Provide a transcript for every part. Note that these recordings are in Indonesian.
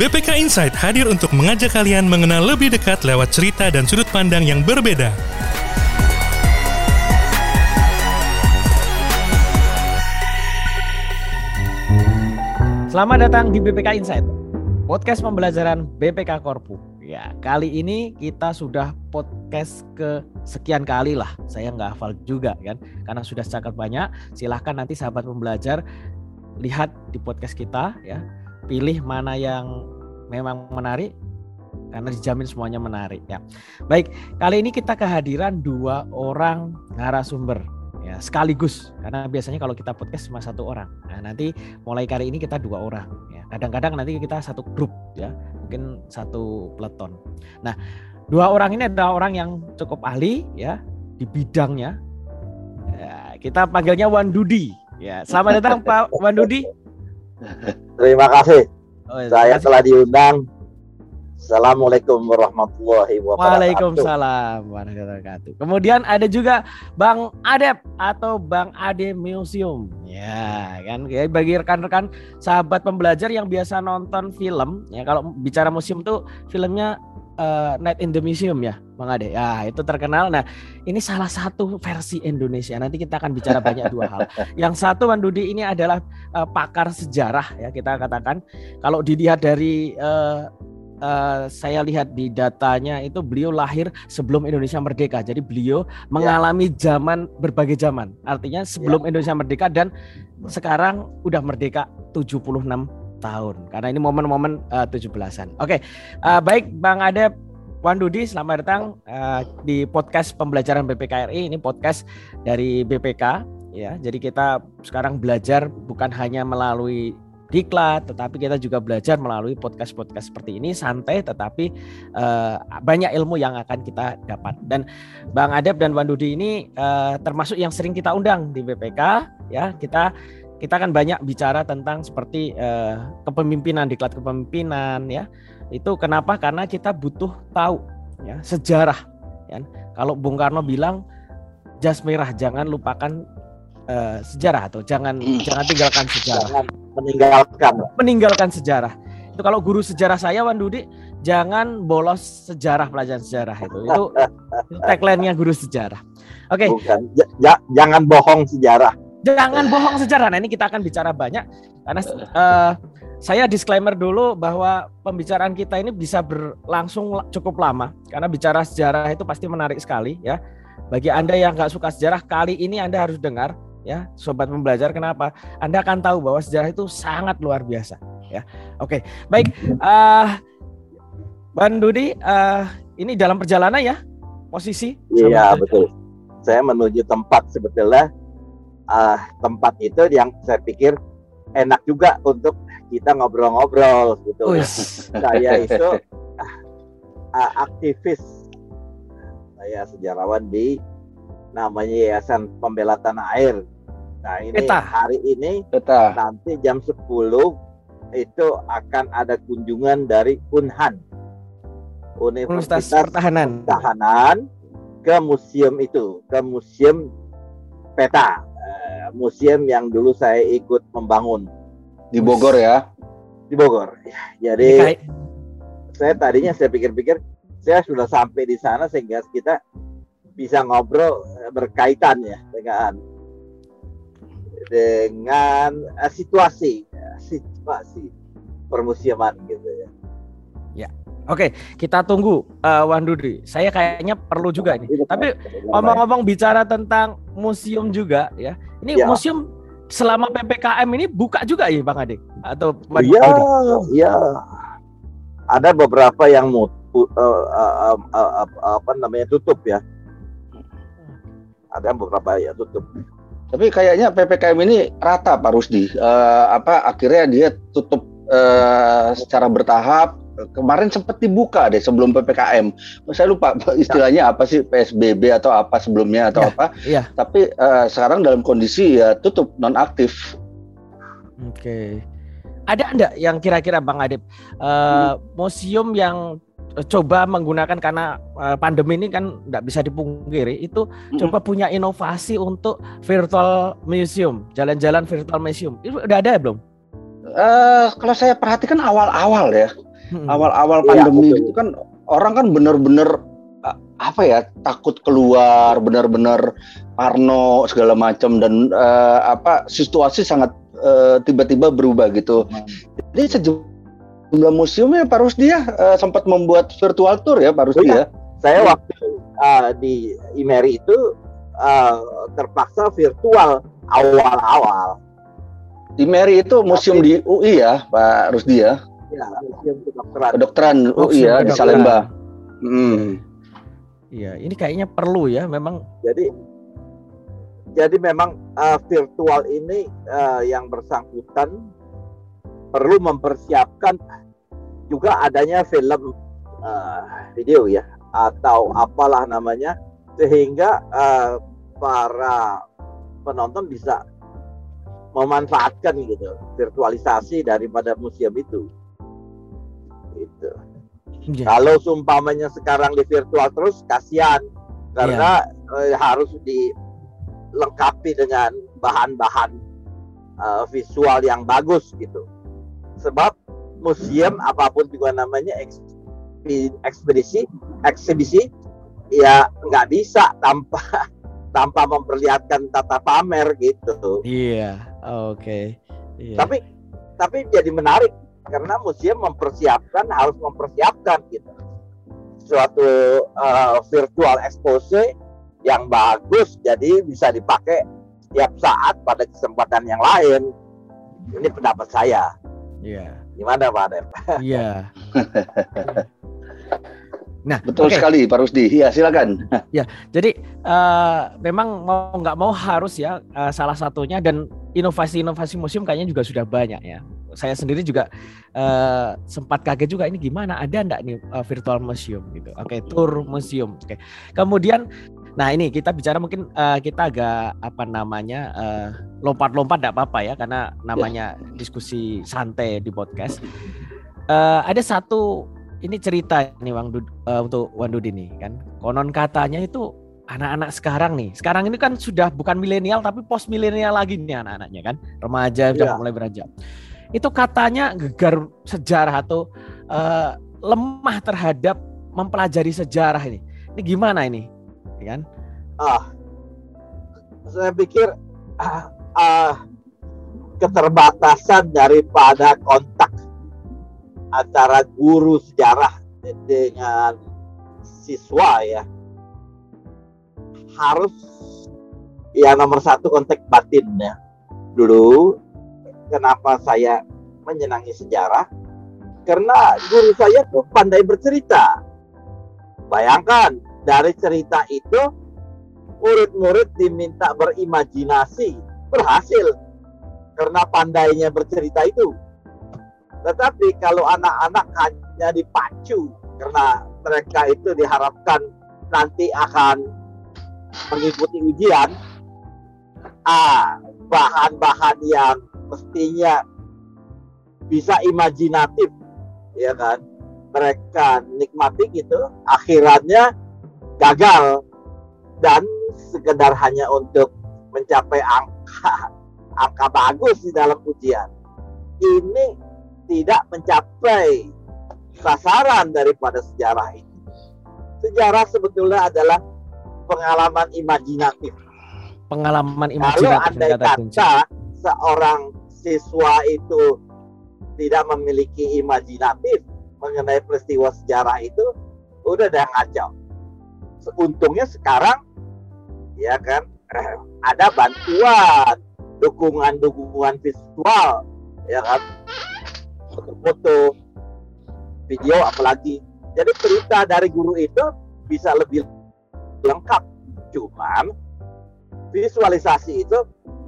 BPK Insight hadir untuk mengajak kalian mengenal lebih dekat lewat cerita dan sudut pandang yang berbeda. Selamat datang di BPK Insight, podcast pembelajaran BPK Korpu. Ya, kali ini kita sudah podcast ke sekian kali lah. Saya nggak hafal juga kan, karena sudah sangat banyak. Silahkan nanti sahabat pembelajar lihat di podcast kita ya, pilih mana yang memang menarik, karena dijamin semuanya menarik ya. Baik, kali ini kita kehadiran dua orang narasumber ya sekaligus. Karena biasanya kalau kita podcast cuma satu orang. Nah nanti mulai kali ini kita dua orang ya. Kadang-kadang nanti kita satu grup ya. Mungkin satu peleton. Nah dua orang ini adalah orang yang cukup ahli ya di bidangnya. Ya, kita panggilnya Wan Dudi ya. Selamat datang Pak Wan Dudi. Terima kasih oh, saya telah diundang Assalamualaikum warahmatullahi wabarakatuh. Waalaikumsalam warahmatullahi wabarakatuh. Kemudian ada juga Bang Adep atau Bang Ade Museum. Ya, kan ya, bagi rekan-rekan sahabat pembelajar yang biasa nonton film, ya kalau bicara museum tuh filmnya uh, Night in the Museum ya, Bang Ade. Ya, itu terkenal. Nah, ini salah satu versi Indonesia. Nanti kita akan bicara banyak dua hal. Yang satu Wan Dudi ini adalah uh, pakar sejarah ya kita katakan. Kalau dilihat dari uh, uh, saya lihat di datanya itu beliau lahir sebelum Indonesia merdeka. Jadi beliau ya. mengalami zaman berbagai zaman. Artinya sebelum ya. Indonesia merdeka dan sekarang udah merdeka 76 tahun. Karena ini momen-momen uh, 17-an. Oke. Okay. Uh, eh, baik Bang Adep Wan Dudi, selamat datang uh, di podcast pembelajaran BPKRI. Ini podcast dari BPK ya. Jadi kita sekarang belajar bukan hanya melalui diklat, tetapi kita juga belajar melalui podcast-podcast seperti ini santai tetapi uh, banyak ilmu yang akan kita dapat. Dan Bang Adep dan Wan Dudi ini uh, termasuk yang sering kita undang di BPK ya. Kita kita akan banyak bicara tentang seperti uh, kepemimpinan, diklat kepemimpinan ya. Itu kenapa? Karena kita butuh tahu ya sejarah ya. Kalau Bung Karno bilang jas merah jangan lupakan uh, sejarah atau jangan hmm. jangan tinggalkan sejarah. Jangan meninggalkan. Meninggalkan sejarah. Itu kalau guru sejarah saya Wan Dudi jangan bolos sejarah pelajaran sejarah itu. Itu, itu tagline-nya guru sejarah. Oke. Okay. Ja, jangan bohong sejarah. Jangan bohong sejarah. Nah, ini kita akan bicara banyak. Karena uh, saya disclaimer dulu bahwa pembicaraan kita ini bisa berlangsung cukup lama. Karena bicara sejarah itu pasti menarik sekali ya. Bagi Anda yang nggak suka sejarah, kali ini Anda harus dengar ya sobat pembelajar kenapa? Anda akan tahu bahwa sejarah itu sangat luar biasa ya. Oke baik. Uh, Ban Dudi uh, ini dalam perjalanan ya posisi. Iya betul. Saya menuju tempat sebetulnya uh, tempat itu yang saya pikir enak juga untuk kita ngobrol-ngobrol gitu saya itu uh, aktivis saya sejarawan di namanya Yayasan Pembela Tanah Air. Nah ini Eta. hari ini Eta. nanti jam 10 itu akan ada kunjungan dari Unhan Universitas, Universitas Pertahanan. Pertahanan ke museum itu, ke museum peta, museum yang dulu saya ikut membangun di Bogor ya. Di Bogor. Jadi saya tadinya saya pikir-pikir saya sudah sampai di sana sehingga kita bisa ngobrol eh, berkaitan ya dengan dengan uh, situasi situasi permusiaman gitu ya. Ya. Oke, kita tunggu uh, Wan Dudi. Saya kayaknya perlu juga ini. Tapi ngomong-ngomong bicara tentang museum juga ya. Ini ya. museum selama PPKM ini buka juga ya Bang Ade atau Iya, iya. Ada beberapa yang mut, uh, uh, uh, uh, apa namanya tutup ya ada beberapa ya tutup. Tapi kayaknya ppkm ini rata Pak Rusdi. Uh, apa akhirnya dia tutup uh, secara bertahap. Kemarin sempat dibuka deh sebelum ppkm. Saya lupa istilahnya apa sih psbb atau apa sebelumnya atau ya, apa. Ya. Tapi uh, sekarang dalam kondisi ya tutup non aktif. Oke. Ada enggak yang kira-kira Bang Adip uh, hmm. museum yang coba menggunakan karena pandemi ini kan nggak bisa dipungkiri itu mm-hmm. coba punya inovasi untuk virtual museum jalan-jalan virtual museum itu udah ada ya belum? Uh, kalau saya perhatikan awal-awal ya Awal-awal pandemi iya, itu kan orang kan bener-bener apa ya takut keluar benar-benar parno segala macam dan uh, apa situasi sangat uh, tiba-tiba berubah gitu. Hmm. Jadi sejumlah museum ya Pak Rusdi ya uh, sempat membuat virtual tour ya Pak Rusdi oh, ya. Saya waktu uh, di Imeri itu uh, terpaksa virtual awal-awal. Imeri itu museum Tapi, di UI ya Pak Rusdi ya. Ya, museum kedokteran. Kedokteran UI ya di Salemba. Hmm. Iya, ini kayaknya perlu ya, memang. Jadi, jadi memang uh, virtual ini uh, yang bersangkutan perlu mempersiapkan juga adanya film uh, video ya atau apalah namanya sehingga uh, para penonton bisa memanfaatkan gitu virtualisasi daripada museum. Itu. Yeah. Kalau sumpamanya sekarang di virtual terus kasihan karena yeah. eh, harus dilengkapi dengan bahan-bahan uh, visual yang bagus gitu. Sebab museum apa pun juga namanya ekspedisi eksibisi ya nggak bisa tanpa tanpa memperlihatkan tata pamer gitu. Iya, oke. Okay. Yeah. Tapi tapi jadi menarik karena museum mempersiapkan harus mempersiapkan gitu suatu uh, virtual expose yang bagus jadi bisa dipakai setiap saat pada kesempatan yang lain ini pendapat saya iya yeah. gimana Pak Adep iya Nah, betul okay. sekali Pak Rusdi. Ya, silakan. ya, jadi uh, memang mau nggak mau harus ya uh, salah satunya dan inovasi-inovasi museum kayaknya juga sudah banyak ya. Saya sendiri juga uh, sempat kaget juga ini gimana ada enggak nih uh, virtual museum gitu. Oke, okay, tour museum. Oke. Okay. Kemudian nah ini kita bicara mungkin uh, kita agak apa namanya lompat-lompat uh, enggak apa-apa ya karena namanya ya. diskusi santai di podcast. Uh, ada satu ini cerita nih Wang Dud, uh, untuk Wandudi nih kan. Konon katanya itu anak-anak sekarang nih. Sekarang ini kan sudah bukan milenial tapi post milenial lagi nih anak-anaknya kan. Remaja sudah yeah. mulai beranjak. Itu katanya gegar sejarah atau uh, lemah terhadap mempelajari sejarah ini. Ini gimana ini? Ya kan? Ah. Saya pikir ah, ah, keterbatasan daripada kontak antara guru sejarah dengan siswa ya harus ya nomor satu konteks batinnya dulu kenapa saya menyenangi sejarah? Karena guru saya tuh pandai bercerita. Bayangkan dari cerita itu murid-murid diminta berimajinasi berhasil. Karena pandainya bercerita itu. Tetapi kalau anak-anak hanya dipacu karena mereka itu diharapkan nanti akan mengikuti ujian, ah bahan-bahan yang mestinya bisa imajinatif, ya kan? Mereka nikmati gitu, akhirannya gagal dan sekedar hanya untuk mencapai angka angka bagus di dalam ujian. Ini tidak mencapai sasaran daripada sejarah ini. Sejarah sebetulnya adalah pengalaman imajinatif. Pengalaman imajinatif. Kalau andai kata seorang siswa itu tidak memiliki imajinatif mengenai peristiwa sejarah itu, udah yang ngacau. Untungnya sekarang, ya kan, ada bantuan, dukungan-dukungan visual, ya kan, foto-foto, video apalagi. Jadi cerita dari guru itu bisa lebih lengkap. Cuman visualisasi itu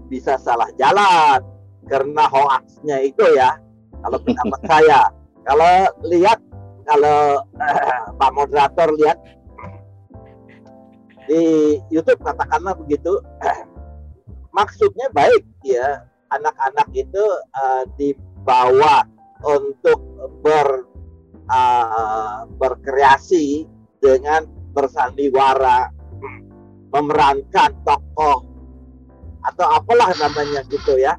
bisa salah jalan karena hoaxnya itu ya. Kalau pendapat saya, kalau lihat kalau eh, Pak moderator lihat di YouTube katakanlah begitu, eh, maksudnya baik ya anak-anak itu uh, dibawa untuk ber uh, berkreasi dengan bersandiwara memerankan tokoh atau apalah namanya gitu ya.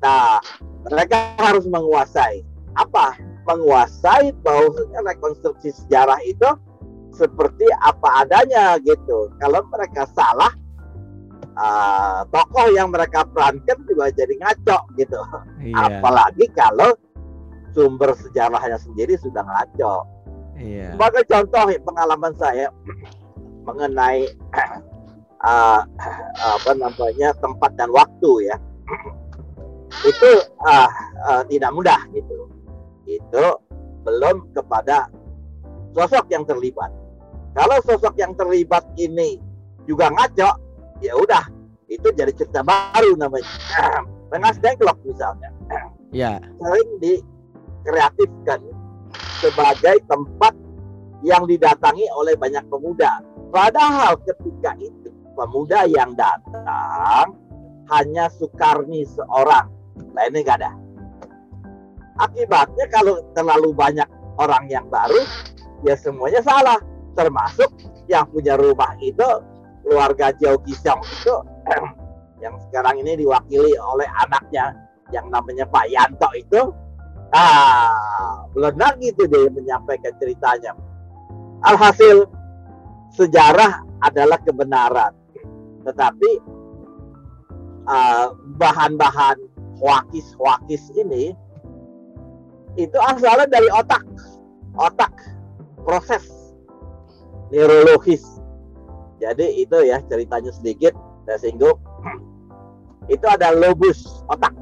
Nah, mereka harus menguasai apa menguasai bahwa rekonstruksi sejarah itu seperti apa adanya gitu. Kalau mereka salah, uh, tokoh yang mereka perankan juga jadi ngaco gitu. Iya. Apalagi kalau sumber sejarahnya sendiri sudah ngaco. Iya. Sebagai contoh pengalaman saya mengenai uh, apa namanya tempat dan waktu ya, itu uh, uh, tidak mudah gitu. Itu belum kepada sosok yang terlibat. Kalau sosok yang terlibat ini juga ngaco, ya udah itu jadi cerita baru namanya. Rengas Dengklok misalnya. Ya. Sering dikreatifkan sebagai tempat yang didatangi oleh banyak pemuda. Padahal ketika itu pemuda yang datang hanya Soekarni seorang, lainnya nggak ada. Akibatnya kalau terlalu banyak orang yang baru, ya semuanya salah. Termasuk yang punya rumah itu keluarga Jauh Kisong itu yang sekarang ini diwakili oleh anaknya yang namanya Pak Yanto itu ah belum lagi itu dia menyampaikan ceritanya alhasil sejarah adalah kebenaran tetapi ah, bahan-bahan uh, wakis-wakis ini itu asalnya dari otak. Otak. Proses. Neurologis. Jadi itu ya ceritanya sedikit saya singgung. Itu ada lobus otak.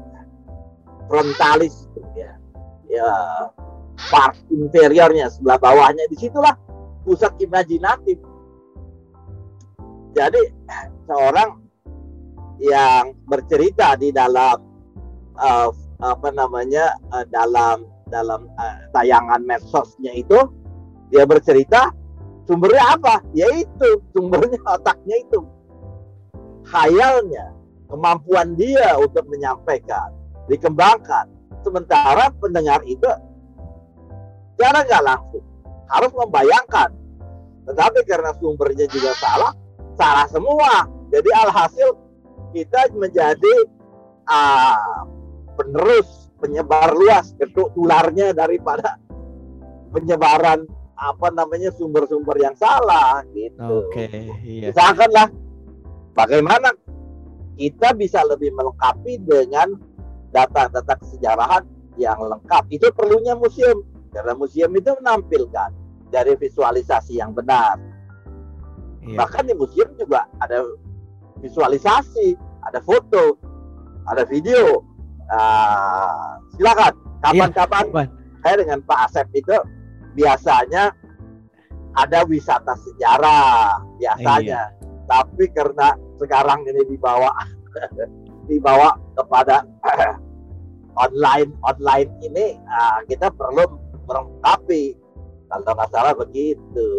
Frontalis ya. Ya part inferiornya sebelah bawahnya. Di situlah pusat imajinatif. Jadi seorang yang bercerita di dalam uh, apa namanya uh, dalam dalam uh, tayangan medsosnya itu dia bercerita sumbernya apa? Yaitu sumbernya otaknya itu. Khayalnya kemampuan dia untuk menyampaikan dikembangkan. Sementara pendengar itu cara nggak langsung harus membayangkan. Tetapi karena sumbernya juga salah salah semua. Jadi alhasil kita menjadi uh, penerus penyebar luas ketuk tularnya daripada penyebaran apa namanya sumber-sumber yang salah gitu. Oke, okay, iya. Misalkanlah bagaimana kita bisa lebih melengkapi dengan data-data kesejarahan yang lengkap. Itu perlunya museum karena museum itu menampilkan dari visualisasi yang benar. Iya. Bahkan di museum juga ada visualisasi, ada foto, ada video. Uh, silakan kapan-kapan iya. saya dengan Pak Asep itu biasanya ada wisata sejarah biasanya. Iya. Tapi karena sekarang ini dibawa dibawa kepada online online ini uh, kita perlu melengkapi kalau nggak salah begitu.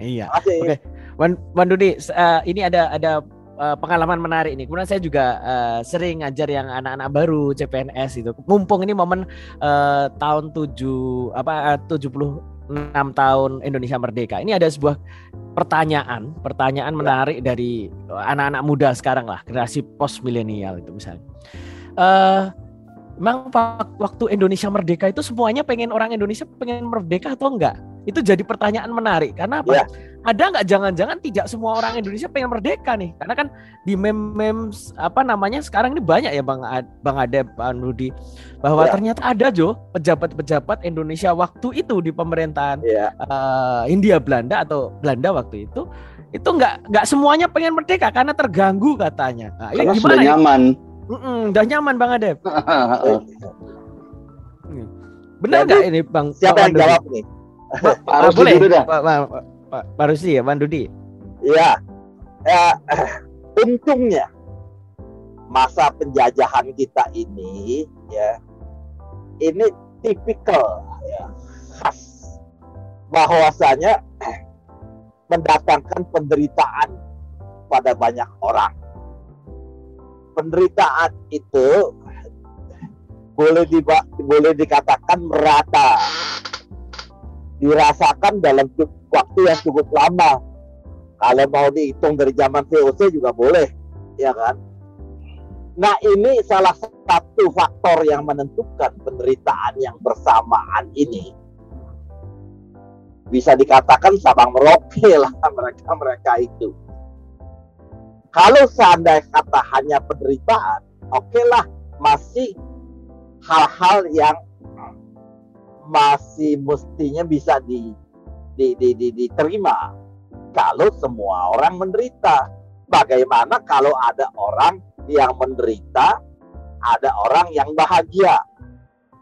Iya. Oke, okay. Wan, Wan Dudi, uh, ini ada ada uh, pengalaman menarik nih. Kemudian saya juga uh, sering ngajar yang anak-anak baru CPNS itu. Mumpung ini momen uh, tahun 7 apa uh, 70 enam tahun Indonesia merdeka. Ini ada sebuah pertanyaan, pertanyaan ya. menarik dari anak-anak muda sekarang lah, generasi post milenial itu misalnya. Uh, Emang waktu Indonesia merdeka itu semuanya pengen orang Indonesia pengen merdeka atau enggak? Itu jadi pertanyaan menarik karena apa? Ya. Ada nggak jangan-jangan tidak semua orang Indonesia pengen merdeka nih? Karena kan di mem-mem apa namanya sekarang ini banyak ya Bang Ad, Bang Ade, Bang Rudi bahwa ya. ternyata ada Jo pejabat-pejabat Indonesia waktu itu di pemerintahan ya. uh, India Belanda atau Belanda waktu itu itu nggak nggak semuanya pengen merdeka karena terganggu katanya. Nah, karena gimana sudah nyaman. Mm-mm, udah nyaman Bang Adep. Benar nggak ini Bang? Siapa yang jawab nih? Pak boleh Pak, Pak, Pak, Pak ya, Bang Dudi. Iya. Ya, untungnya masa penjajahan kita ini ya ini tipikal ya khas bahwasanya mendatangkan penderitaan pada banyak orang penderitaan itu boleh di, boleh dikatakan merata dirasakan dalam waktu yang cukup lama. Kalau mau dihitung dari zaman VOC juga boleh ya kan? Nah ini salah satu faktor yang menentukan penderitaan yang bersamaan ini. Bisa dikatakan Sabang Merauke lah mereka-mereka itu. Kalau seandainya kata hanya penderitaan, oke okay lah masih hal-hal yang masih mestinya bisa di, di, di, di, diterima kalau semua orang menderita. Bagaimana kalau ada orang yang menderita, ada orang yang bahagia?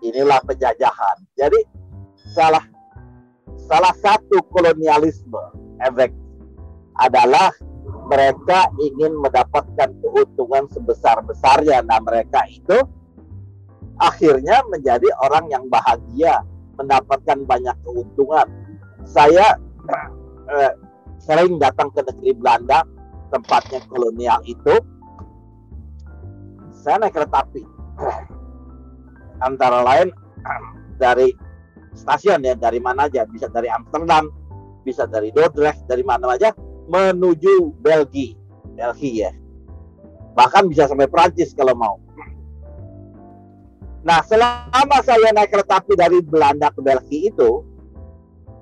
Inilah penjajahan. Jadi salah salah satu kolonialisme efek adalah mereka ingin mendapatkan keuntungan sebesar-besarnya. Nah, mereka itu akhirnya menjadi orang yang bahagia, mendapatkan banyak keuntungan. Saya eh, sering datang ke negeri Belanda, tempatnya kolonial itu. Saya naik kereta api. Antara lain dari stasiun ya dari mana aja bisa dari Amsterdam bisa dari Dordrecht dari mana aja menuju Belgia Belgia ya bahkan bisa sampai Prancis kalau mau nah selama saya naik kereta api dari Belanda ke Belgia itu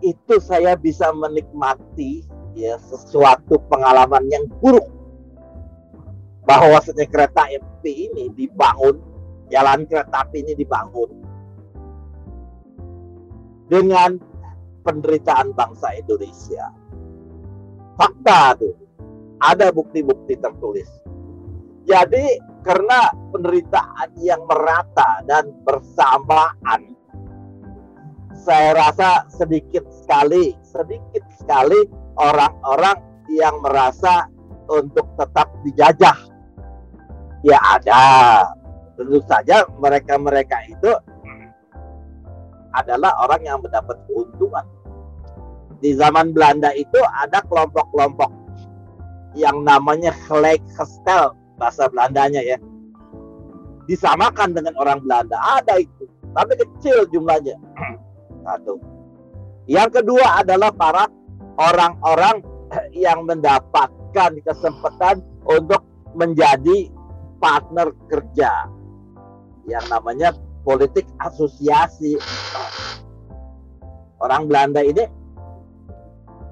itu saya bisa menikmati ya sesuatu pengalaman yang buruk bahwa kereta api ini dibangun jalan kereta api ini dibangun dengan penderitaan bangsa Indonesia. Fakta tuh, ada bukti-bukti tertulis. Jadi karena penderitaan yang merata dan bersamaan, saya rasa sedikit sekali, sedikit sekali orang-orang yang merasa untuk tetap dijajah. Ya ada, tentu saja mereka-mereka itu adalah orang yang mendapat keuntungan. Di zaman Belanda itu ada kelompok-kelompok yang namanya Gestel bahasa Belandanya ya. Disamakan dengan orang Belanda, ada itu, tapi kecil jumlahnya. Satu. Yang kedua adalah para orang-orang yang mendapatkan kesempatan untuk menjadi partner kerja yang namanya politik asosiasi orang Belanda ini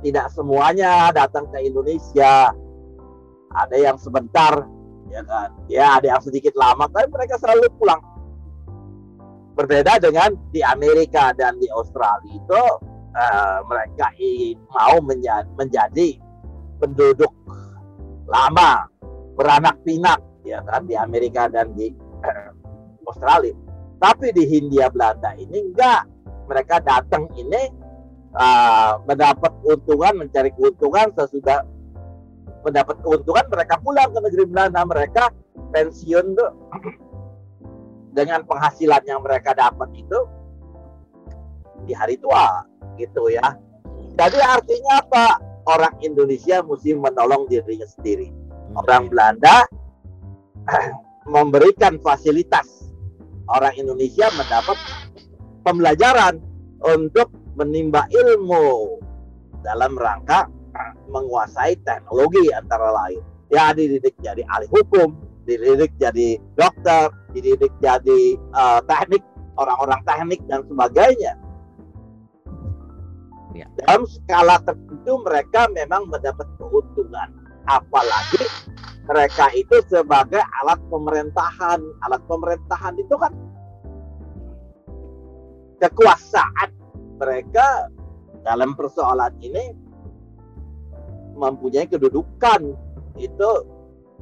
tidak semuanya datang ke Indonesia ada yang sebentar ya kan? Ya ada yang sedikit lama tapi mereka selalu pulang. Berbeda dengan di Amerika dan di Australia itu uh, mereka mau menjadi, penduduk lama beranak pinak ya kan di Amerika dan di uh, Australia. Tapi di Hindia Belanda ini enggak. Mereka datang ini uh, mendapat keuntungan, mencari keuntungan sesudah mendapat keuntungan mereka pulang ke negeri Belanda. Mereka pensiun tuh dengan penghasilan yang mereka dapat itu di hari tua gitu ya. Jadi artinya apa? Orang Indonesia mesti menolong dirinya sendiri. Orang Belanda memberikan fasilitas orang Indonesia mendapat pembelajaran untuk menimba ilmu dalam rangka menguasai teknologi antara lain. Ya dididik jadi ahli hukum, dididik jadi dokter, dididik jadi uh, teknik, orang-orang teknik dan sebagainya. Ya. Dalam skala tertentu mereka memang mendapat keuntungan. Apalagi mereka itu sebagai alat pemerintahan. Alat pemerintahan itu kan kekuasaan mereka dalam persoalan ini mempunyai kedudukan itu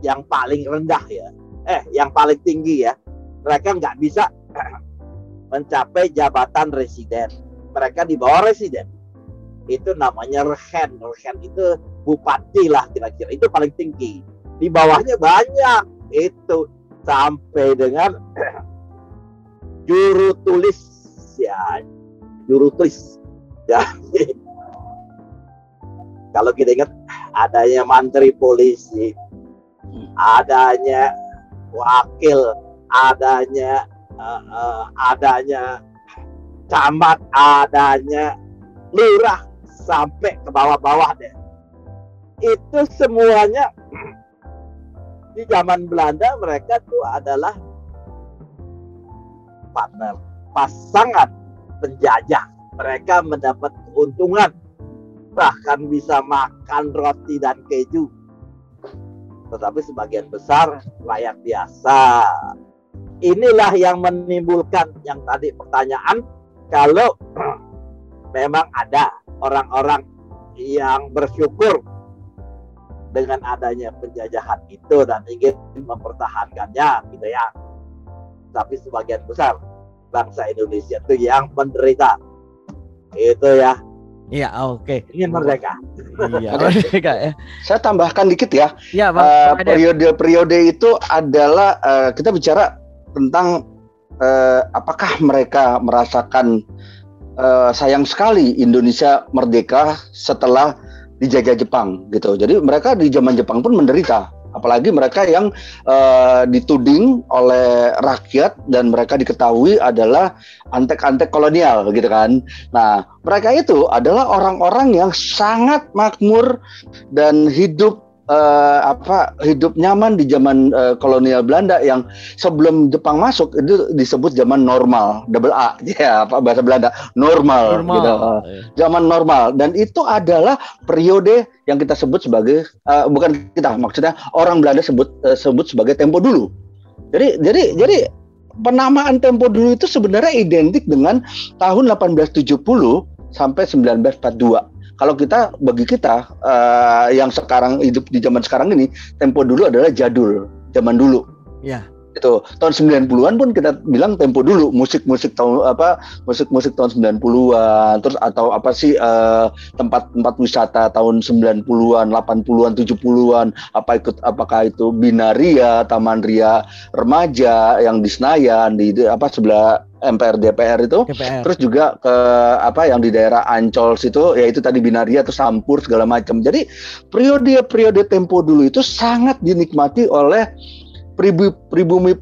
yang paling rendah ya. Eh, yang paling tinggi ya. Mereka nggak bisa mencapai jabatan residen. Mereka di bawah residen. Itu namanya regen. Regen itu bupati lah kira-kira. Itu paling tinggi di bawahnya banyak itu sampai dengan juru tulis ya juru tulis ya kalau kita ingat adanya menteri polisi. Adanya wakil. Adanya uh, uh, adanya camat. Adanya lurah sampai ke bawah-bawah deh. Itu semuanya di zaman Belanda mereka tuh adalah partner pasangan penjajah. Mereka mendapat keuntungan bahkan bisa makan roti dan keju. Tetapi sebagian besar rakyat biasa. Inilah yang menimbulkan yang tadi pertanyaan kalau memang ada orang-orang yang bersyukur dengan adanya penjajahan itu dan ingin mempertahankannya gitu ya. Tapi sebagian besar bangsa Indonesia itu yang menderita. Itu ya Iya, oke. Okay. Ingin merdeka. Iya, merdeka ya. Saya tambahkan dikit ya. Iya. Uh, periode-periode itu adalah uh, kita bicara tentang uh, apakah mereka merasakan uh, sayang sekali Indonesia merdeka setelah dijajah Jepang gitu. Jadi mereka di zaman Jepang pun menderita apalagi mereka yang uh, dituding oleh rakyat dan mereka diketahui adalah antek-antek kolonial gitu kan. Nah, mereka itu adalah orang-orang yang sangat makmur dan hidup uh, apa hidup nyaman di zaman uh, kolonial Belanda yang sebelum Jepang masuk itu disebut zaman normal double A. Ya apa bahasa Belanda? Normal, normal. gitu. Zaman normal. Dan itu adalah periode yang kita sebut sebagai uh, bukan kita maksudnya orang Belanda sebut uh, sebut sebagai tempo dulu. Jadi jadi jadi penamaan tempo dulu itu sebenarnya identik dengan tahun 1870 sampai 1942 kalau kita bagi kita uh, yang sekarang hidup di zaman sekarang ini tempo dulu adalah jadul zaman dulu. Ya itu tahun 90-an pun kita bilang tempo dulu musik-musik tahun apa musik-musik tahun 90-an terus atau apa sih tempat-tempat uh, wisata tahun 90-an 80-an 70-an apa ikut apakah itu Binaria Taman Ria remaja yang di Senayan di apa sebelah MPR DPR itu DPR. terus juga ke apa yang di daerah Ancol situ yaitu tadi Binaria atau Sampur segala macam jadi periode-periode tempo dulu itu sangat dinikmati oleh pribumi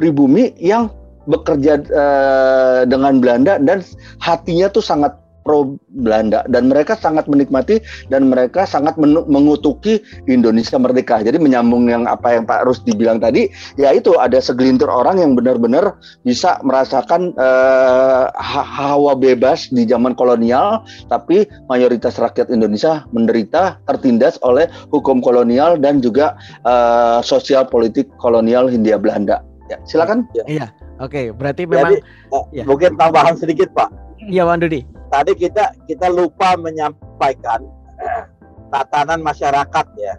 pribumi yang bekerja uh, dengan Belanda dan hatinya tuh sangat pro Belanda dan mereka sangat menikmati dan mereka sangat mengutuki Indonesia merdeka. Jadi menyambung yang apa yang Pak Rus dibilang tadi, yaitu ada segelintir orang yang benar-benar bisa merasakan uh, hawa bebas di zaman kolonial, tapi mayoritas rakyat Indonesia menderita tertindas oleh hukum kolonial dan juga uh, sosial politik kolonial Hindia Belanda. Ya, silakan. Ya. Iya. Oke, berarti memang Jadi, ya. mungkin tambahan sedikit, Pak. Iya, Wan Dudi tadi kita kita lupa menyampaikan eh, tatanan masyarakat ya.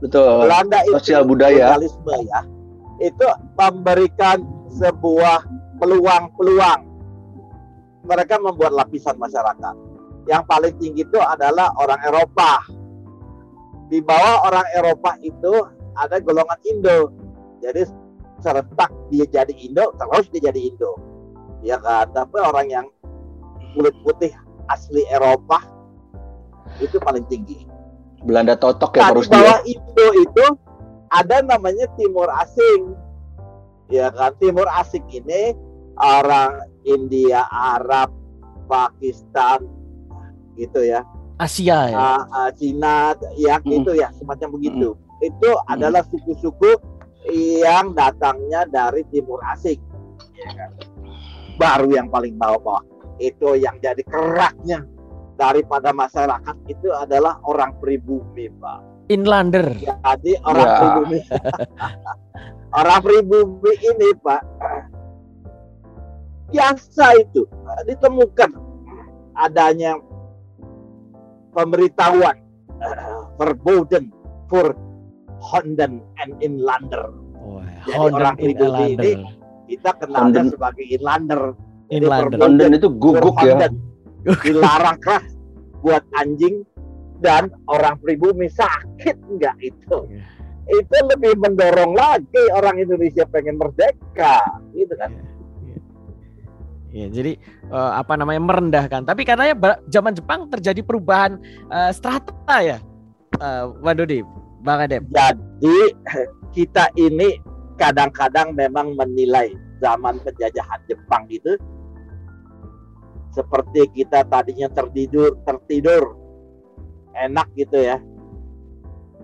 Betul. Belanda itu sosial budaya ya. Itu memberikan sebuah peluang-peluang. Mereka membuat lapisan masyarakat. Yang paling tinggi itu adalah orang Eropa. Di bawah orang Eropa itu ada golongan Indo. Jadi serentak dia jadi Indo, terus dia jadi Indo. Ya kan? Tapi orang yang kulit putih asli Eropa itu paling tinggi. Belanda totok ya harus bawah Indo itu ada namanya Timur Asing. Ya kan Timur Asing ini orang India, Arab, Pakistan gitu ya. Asia ya. Uh, uh, Cina ya mm. gitu ya semacam begitu. Mm. Itu mm. adalah suku-suku yang datangnya dari Timur Asing. Ya kan? Baru yang paling bawah-bawah itu yang jadi keraknya daripada masyarakat itu adalah orang pribumi, Pak. Inlander. Jadi orang ya. pribumi. orang pribumi ini, Pak, biasa itu ditemukan adanya pemberitahuan verboten for Honden and Inlander. Oh, Jadi Honden orang pribumi ini kita kenalnya sebagai Inlander Inlander. London itu guguk ya. Dilarang keras buat anjing dan orang pribumi sakit enggak itu. Yeah. Itu lebih mendorong lagi orang Indonesia pengen merdeka, gitu kan. Yeah. Ya, jadi uh, apa namanya merendahkan. Tapi katanya zaman Jepang terjadi perubahan uh, strata ya, uh, Wadodi, Bang Adem. Jadi kita ini kadang-kadang memang menilai zaman penjajahan Jepang itu seperti kita tadinya tertidur tertidur enak gitu ya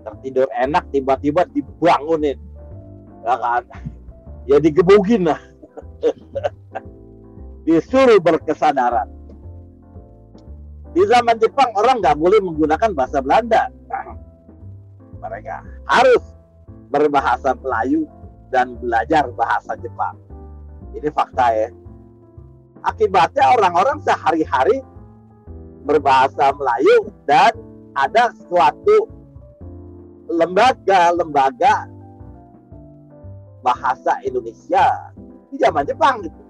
tertidur enak tiba-tiba dibangunin ya kan ya digebukin lah disuruh berkesadaran. Di zaman Jepang orang nggak boleh menggunakan bahasa Belanda. Mereka harus berbahasa Melayu dan belajar bahasa Jepang. Ini fakta ya. Akibatnya orang-orang sehari-hari berbahasa Melayu dan ada suatu lembaga-lembaga bahasa Indonesia di zaman Jepang gitu.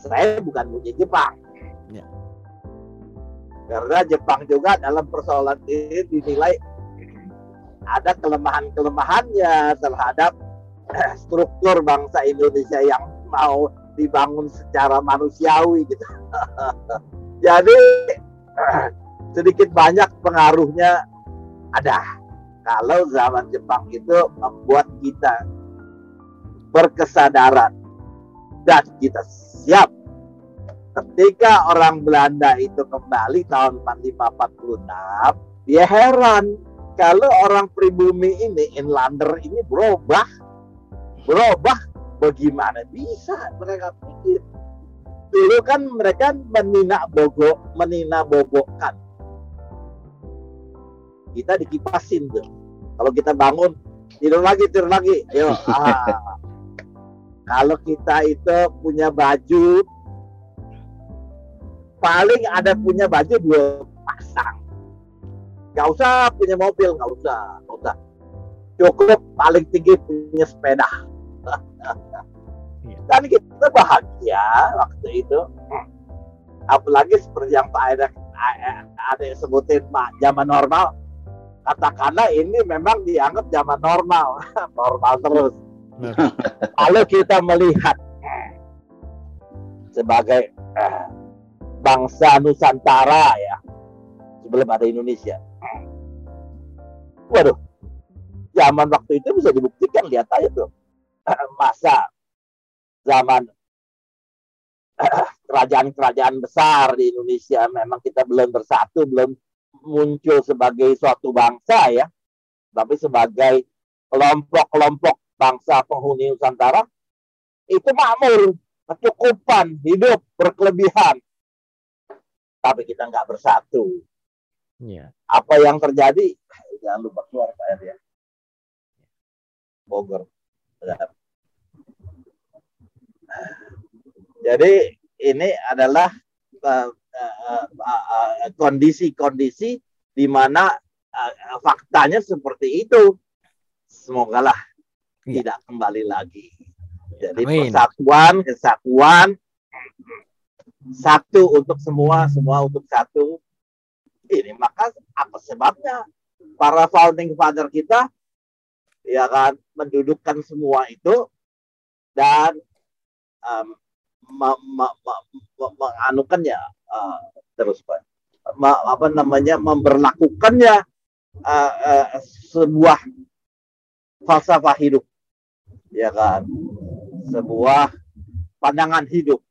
Saya bukan punya Jepang. Ya. Karena Jepang juga dalam persoalan ini dinilai ada kelemahan-kelemahannya terhadap struktur bangsa Indonesia yang mau dibangun secara manusiawi gitu. Jadi sedikit banyak pengaruhnya ada. Kalau zaman Jepang itu membuat kita berkesadaran dan kita siap ketika orang Belanda itu kembali tahun 4546 dia heran kalau orang pribumi ini inlander ini berubah berubah bagaimana bisa mereka pikir? Dulu kan mereka menina bogo menina bobokkan kita dikipasin tuh. Kalau kita bangun tidur lagi tidur lagi. Ayo ah. kalau kita itu punya baju paling ada punya baju dua pasang. Nggak usah punya mobil nggak usah nggak usah. Cukup paling tinggi punya sepeda. Dan kita bahagia waktu itu. Apalagi seperti yang Pak Aida ada yang sebutin Pak zaman normal. Katakanlah ini memang dianggap zaman normal, normal terus. Kalau kita melihat sebagai eh, bangsa Nusantara ya sebelum ada Indonesia. Waduh, zaman waktu itu bisa dibuktikan lihat aja tuh masa zaman kerajaan-kerajaan besar di Indonesia memang kita belum bersatu, belum muncul sebagai suatu bangsa ya, tapi sebagai kelompok-kelompok bangsa penghuni Nusantara itu makmur, kecukupan, hidup berkelebihan. Tapi kita nggak bersatu. Ya. Apa yang terjadi? Jangan lupa keluar Pak ya. Bogor. Jadi ini adalah kondisi-kondisi uh, uh, uh, di mana faktanya seperti itu. Semoga lah ya. tidak kembali lagi. Jadi Amin. persatuan, kesatuan, satu untuk semua, semua untuk satu. Ini maka apa sebabnya para founding father kita ya kan mendudukkan semua itu dan um, menganukannya uh, terus pak. Ma, apa namanya memperlakukannya uh, uh, sebuah falsafah hidup. Ya kan? Sebuah pandangan hidup.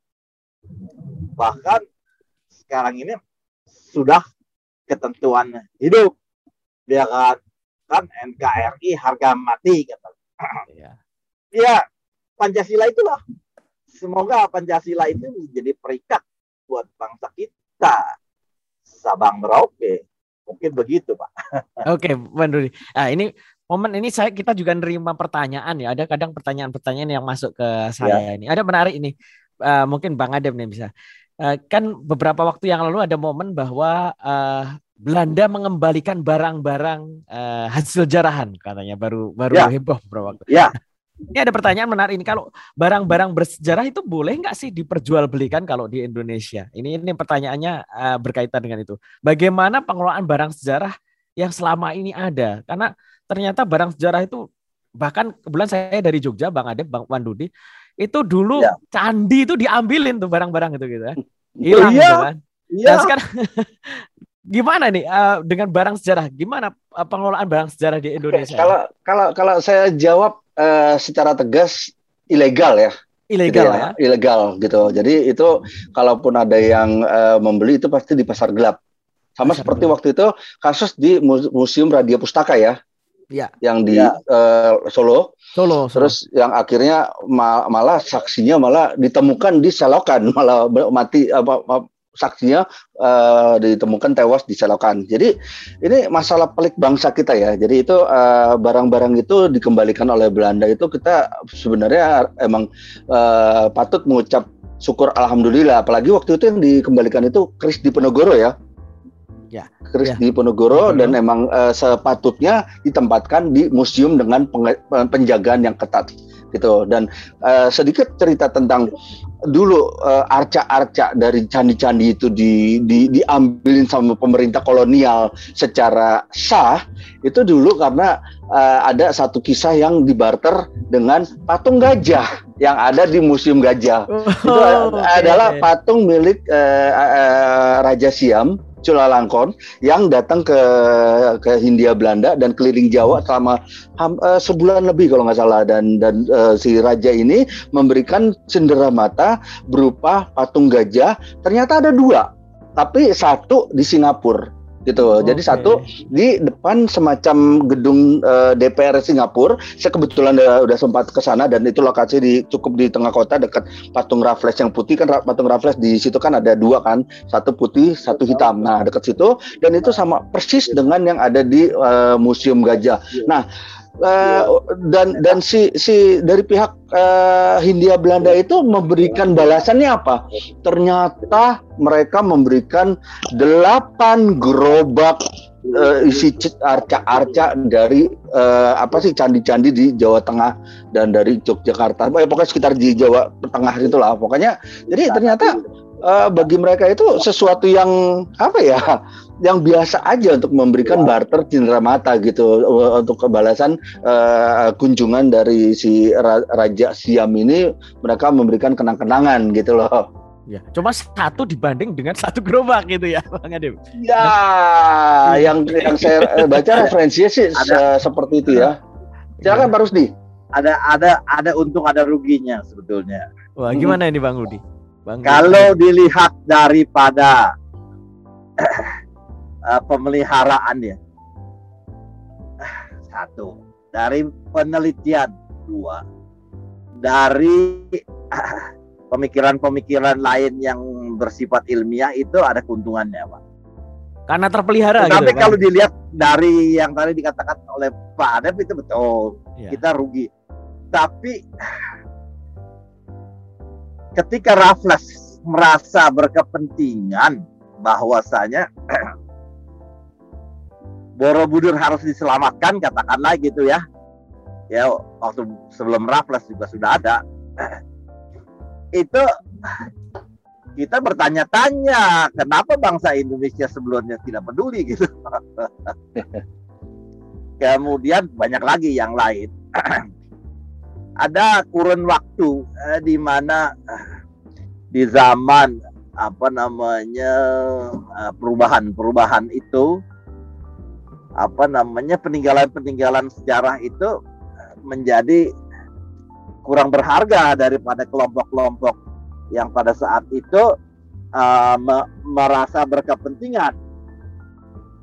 Bahkan sekarang ini sudah ketentuan hidup. Ya kan? Kan NKRI harga mati kata. Ya. ya Pancasila itulah semoga Pancasila itu menjadi perikat buat bangsa kita. Sabang Merauke. Mungkin begitu, Pak. Oke, Bang Dudi. Nah, ini momen ini saya kita juga nerima pertanyaan ya. Ada kadang pertanyaan-pertanyaan yang masuk ke saya ya. ini. Ada menarik ini. Uh, mungkin Bang Adem nih bisa. Uh, kan beberapa waktu yang lalu ada momen bahwa uh, Belanda mengembalikan barang-barang uh, hasil jarahan katanya baru baru ya. heboh beberapa waktu. Ya. Ini ada pertanyaan menarik ini kalau barang-barang bersejarah itu boleh nggak sih diperjualbelikan kalau di Indonesia? Ini ini pertanyaannya uh, berkaitan dengan itu. Bagaimana pengelolaan barang sejarah yang selama ini ada? Karena ternyata barang sejarah itu bahkan kebetulan saya dari Jogja, Bang Ade, Bang Wandudi, itu dulu ya. candi itu diambilin tuh barang-barang itu gitu kan. Hilang iya. gitu kan. Iya. Nah, sekarang gimana nih uh, dengan barang sejarah? Gimana uh, pengelolaan barang sejarah di Indonesia? Kalau kalau kalau saya jawab uh, secara tegas ilegal ya. Ilegal gitu ya, ya. Ilegal gitu. Jadi itu kalaupun ada yang uh, membeli itu pasti di pasar gelap. Sama pasar seperti gelap. waktu itu kasus di Museum Radio Pustaka ya. ya. yang di ya. uh, Solo. Solo. Solo. Terus yang akhirnya ma malah saksinya malah ditemukan di selokan, malah mati apa, apa saksinya uh, ditemukan tewas di selokan. Jadi ini masalah pelik bangsa kita ya. Jadi itu barang barang-barang itu dikembalikan oleh Belanda itu kita sebenarnya emang uh, patut mengucap syukur alhamdulillah. Apalagi waktu itu yang dikembalikan itu Kris di Penogoro ya. Ya. Kris ya. di Ponorogo dan memang uh, sepatutnya ditempatkan di museum dengan penjagaan yang ketat gitu. Dan uh, sedikit cerita tentang dulu uh, arca-arca dari candi-candi itu di, di diambilin sama pemerintah kolonial secara sah itu dulu karena uh, ada satu kisah yang dibarter dengan patung gajah yang ada di museum gajah oh, itu okay. adalah patung milik uh, uh, Raja Siam Chulalongkorn yang datang ke ke Hindia Belanda dan keliling Jawa selama uh, sebulan lebih kalau nggak salah. Dan dan uh, si raja ini memberikan cendera mata berupa patung gajah. Ternyata ada dua tapi satu di Singapura gitu. Okay. Jadi satu di depan semacam gedung uh, eh, DPR Singapura. Saya kebetulan udah, udah sempat ke sana dan itu lokasi di cukup di tengah kota dekat patung Raffles yang putih kan patung Raffles di situ kan ada dua kan, satu putih, satu hitam. Nah, dekat situ dan itu sama persis dengan yang ada di uh, Museum Gajah. Nah, Uh, dan dan si si dari pihak uh, Hindia Belanda itu memberikan balasannya apa? Ternyata mereka memberikan delapan gerobak uh, isi arca-arca dari uh, apa sih candi-candi di Jawa Tengah dan dari Yogyakarta. Eh, pokoknya sekitar di Jawa Tengah itulah. Pokoknya jadi ternyata uh, bagi mereka itu sesuatu yang apa ya yang biasa aja untuk memberikan barter cindera mata gitu uh, untuk kebalasan uh, kunjungan dari si Raja Siam ini mereka memberikan kenang-kenangan gitu loh. Ya, cuma satu dibanding dengan satu gerobak gitu ya, Bang Adem. Ya, yang yang saya baca referensinya sih ada, se seperti itu ya. Silakan Pak Rusdi. Ada ada ada untung ada ruginya sebetulnya. Wah, gimana ini Bang Rudi? Bang Kalau dilihat daripada uh, pemeliharaan ya, satu dari penelitian dua dari pemikiran-pemikiran lain yang bersifat ilmiah itu ada keuntungannya pak. Karena terpelihara. Tapi gitu, kalau kan? dilihat dari yang tadi dikatakan oleh Pak Adep itu betul, ya. kita rugi. Tapi ketika Raffles merasa berkepentingan bahwasanya Borobudur harus diselamatkan katakanlah gitu ya. Ya waktu sebelum Raffles juga sudah ada. Itu kita bertanya-tanya kenapa bangsa Indonesia sebelumnya tidak peduli gitu. Kemudian banyak lagi yang lain. Ada kurun waktu eh, di mana eh, di zaman apa namanya eh, perubahan-perubahan itu apa namanya peninggalan-peninggalan sejarah itu menjadi kurang berharga daripada kelompok-kelompok yang pada saat itu uh, me merasa berkepentingan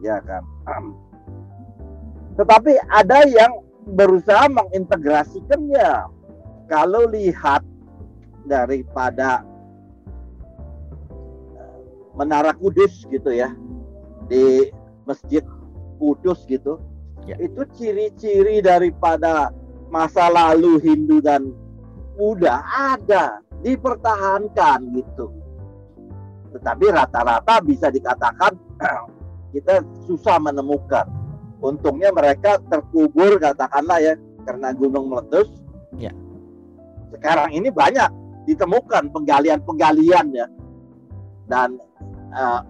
ya kan tetapi ada yang berusaha mengintegrasikannya. Kalau lihat daripada eh, Menara Kudus gitu ya di Masjid Kudus gitu, ya. itu ciri-ciri daripada masa lalu Hindu dan Buddha ada dipertahankan gitu. Tetapi rata-rata bisa dikatakan kita susah menemukan untungnya mereka terkubur katakanlah ya karena gunung meletus. Ya. Sekarang ini banyak ditemukan penggalian-penggalian ya dan uh,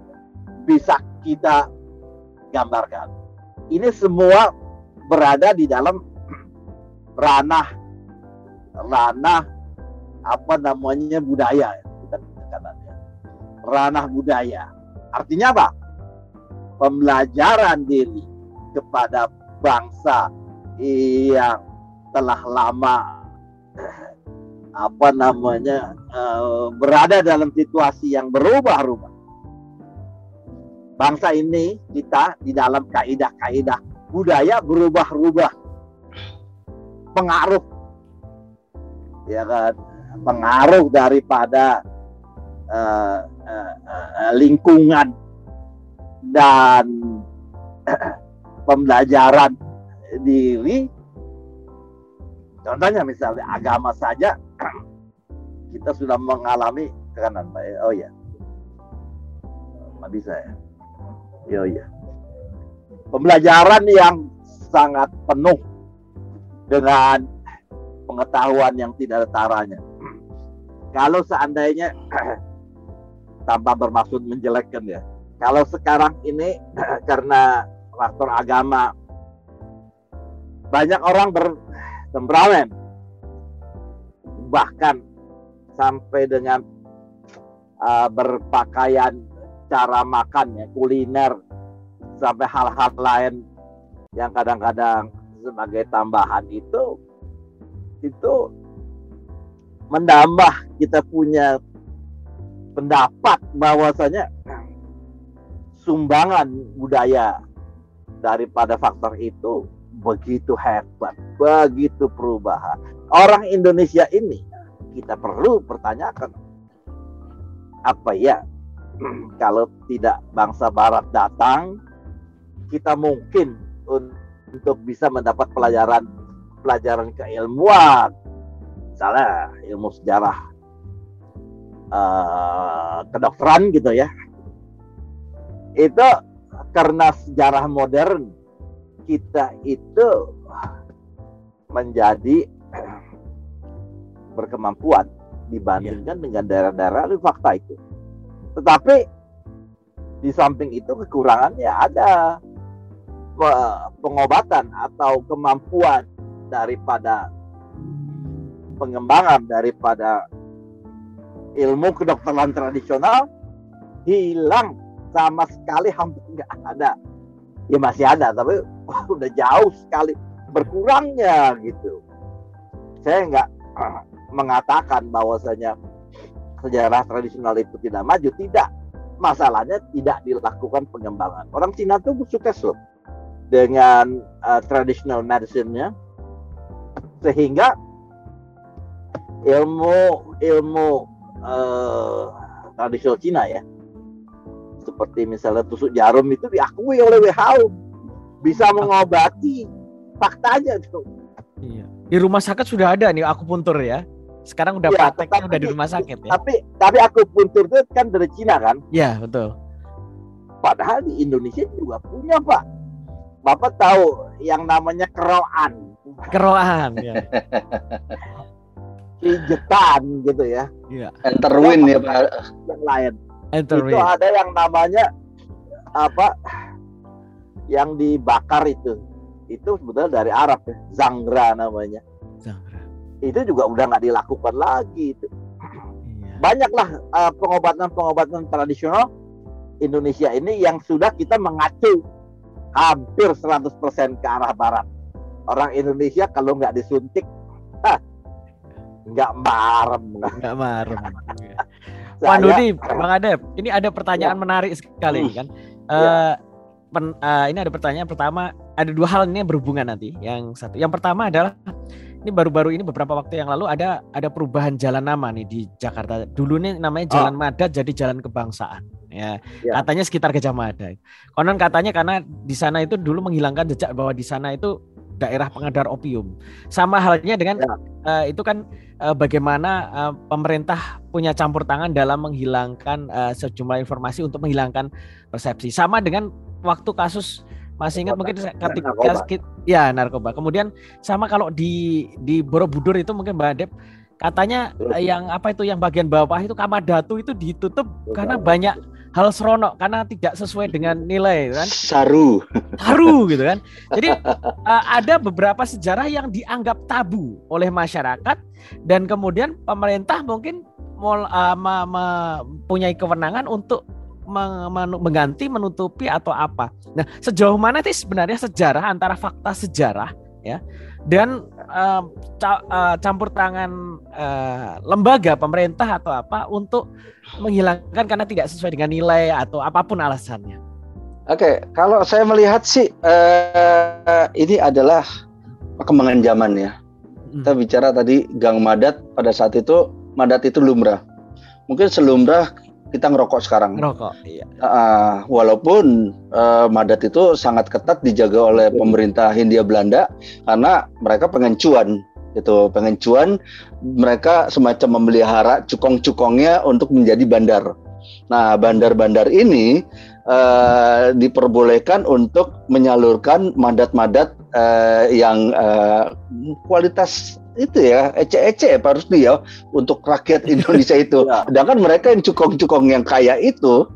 bisa kita gambarkan. Ini semua berada di dalam ranah ranah apa namanya budaya kita katakan ranah budaya artinya apa pembelajaran diri kepada bangsa yang telah lama apa namanya uh, berada dalam situasi yang berubah-ubah. Bangsa ini kita di dalam kaidah-kaidah budaya berubah-ubah. Pengaruh. Ya kan? Pengaruh daripada uh, uh, uh, lingkungan dan pembelajaran diri. Contohnya misalnya agama saja kita sudah mengalami tekanan oh ya nggak bisa ya iya iya. Pembelajaran yang sangat penuh dengan pengetahuan yang tidak ada taranya. Kalau seandainya tanpa bermaksud menjelekkan ya. Kalau sekarang ini karena faktor agama banyak orang bertemperamen bahkan sampai dengan uh, berpakaian cara makan ya kuliner sampai hal-hal lain yang kadang-kadang sebagai tambahan itu itu menambah kita punya pendapat bahwasanya sumbangan budaya daripada faktor itu begitu hebat, begitu perubahan. Orang Indonesia ini kita perlu pertanyakan apa ya kalau tidak bangsa barat datang kita mungkin untuk bisa mendapat pelajaran pelajaran keilmuan misalnya ilmu sejarah uh, kedokteran gitu ya itu karena sejarah modern kita itu menjadi berkemampuan dibandingkan ya. dengan daerah-daerah itu fakta itu. Tetapi di samping itu kekurangannya ada. Pengobatan atau kemampuan daripada pengembangan daripada ilmu kedokteran tradisional hilang sama sekali hampir nggak ada. Ya masih ada tapi wah, udah jauh sekali berkurangnya gitu. Saya nggak uh, mengatakan bahwasanya sejarah tradisional itu tidak maju tidak masalahnya tidak dilakukan pengembangan orang Cina tuh sukses loh dengan uh, traditional medicine-nya sehingga ilmu ilmu uh, tradisional Cina ya seperti misalnya tusuk jarum itu diakui oleh WHO bisa mengobati faktanya tuh. Iya. Di rumah sakit sudah ada nih aku puntur ya. Sekarang udah ya, prakteknya udah di rumah sakit ya. Tapi tapi aku puntur itu kan dari Cina kan? Iya, betul. Padahal di Indonesia juga punya, Pak. Bapak tahu yang namanya keroan. Keroan, ya. Pijetan gitu ya. Iya. Enterwin ya, Pak. Yang lain itu ada yang namanya apa yang dibakar itu itu sebetulnya dari Arab ya zangra namanya itu juga udah nggak dilakukan lagi itu iya. banyaklah uh, pengobatan-pengobatan tradisional Indonesia ini yang sudah kita mengacu hampir 100% ke arah barat orang Indonesia kalau nggak disuntik nggak marem nggak marem Pak Dudi, Bang Adep, ini ada pertanyaan ya. menarik sekali hmm. kan. Uh, ya. pen, uh, ini ada pertanyaan pertama, ada dua hal ini yang berhubungan nanti. Yang satu, yang pertama adalah ini baru-baru ini beberapa waktu yang lalu ada ada perubahan jalan nama nih di Jakarta. Dulu nih namanya oh. Jalan oh. Mada jadi Jalan Kebangsaan. Ya, ya, katanya sekitar Gajah Mada. Konon katanya karena di sana itu dulu menghilangkan jejak bahwa di sana itu daerah pengedar opium. Sama halnya dengan ya. uh, itu kan uh, bagaimana uh, pemerintah punya campur tangan dalam menghilangkan uh, sejumlah informasi untuk menghilangkan persepsi. Sama dengan waktu kasus masih ingat mungkin ketika narkoba. ya narkoba. Kemudian sama kalau di di Borobudur itu mungkin Mbak Dep katanya yang apa itu yang bagian bawah itu kamar datu itu ditutup Betul. karena banyak hal seronok karena tidak sesuai dengan nilai kan saru saru gitu kan jadi uh, ada beberapa sejarah yang dianggap tabu oleh masyarakat dan kemudian pemerintah mungkin uh, mempunyai kewenangan untuk mengganti menutupi atau apa nah sejauh mana sih sebenarnya sejarah antara fakta sejarah ya dan uh, ca uh, campur tangan uh, lembaga pemerintah atau apa untuk menghilangkan karena tidak sesuai dengan nilai atau apa pun alasannya. Oke, kalau saya melihat sih uh, ini adalah perkembangan zaman ya. Hmm. Kita bicara tadi gang madat pada saat itu madat itu lumrah. Mungkin selumrah kita ngerokok sekarang. Ngerokok, iya. Uh, walaupun uh, madat itu sangat ketat dijaga oleh pemerintah Hindia Belanda karena mereka pengen cuan gitu, pengen cuan. Mereka semacam memelihara cukong-cukongnya untuk menjadi bandar. Nah, bandar-bandar ini uh, diperbolehkan untuk menyalurkan madat-madat uh, yang uh, kualitas itu ya ece-ece ya Pak Rusdi ya untuk rakyat Indonesia itu. Ya. Sedangkan mereka yang cukong-cukong yang kaya itu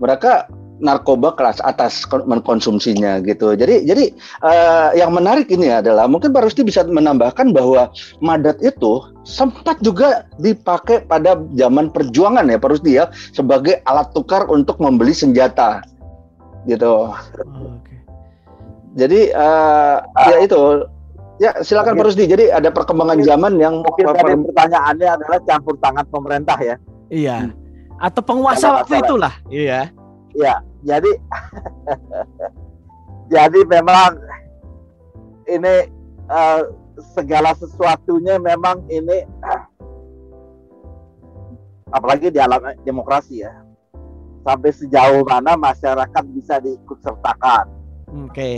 mereka narkoba kelas atas mengkonsumsinya gitu. Jadi jadi uh, yang menarik ini adalah mungkin Pak Rusdi bisa menambahkan bahwa madat itu sempat juga dipakai pada zaman perjuangan ya Pak Rusdi ya sebagai alat tukar untuk membeli senjata gitu. Oh, okay. Jadi uh, uh, ya itu ya silakan Pak Rusdi. Jadi ada perkembangan zaman yang mungkin tadi pertanyaannya adalah campur tangan pemerintah ya. Iya. Atau penguasa waktu itulah. Iya. Iya jadi jadi memang ini uh, segala sesuatunya memang ini uh, apalagi di alam demokrasi ya sampai sejauh mana masyarakat bisa diikut sertakan. Oke. Okay.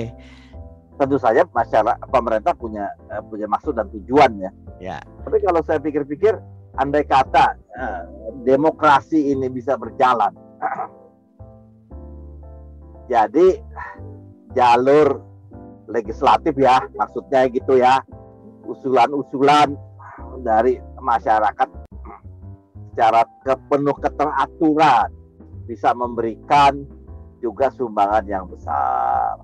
Tentu saja masyarakat pemerintah punya uh, punya maksud dan tujuan ya. Ya. Tapi kalau saya pikir-pikir, andai kata uh, demokrasi ini bisa berjalan, Jadi jalur legislatif ya, maksudnya gitu ya, usulan-usulan dari masyarakat secara kepenuh keteraturan bisa memberikan juga sumbangan yang besar.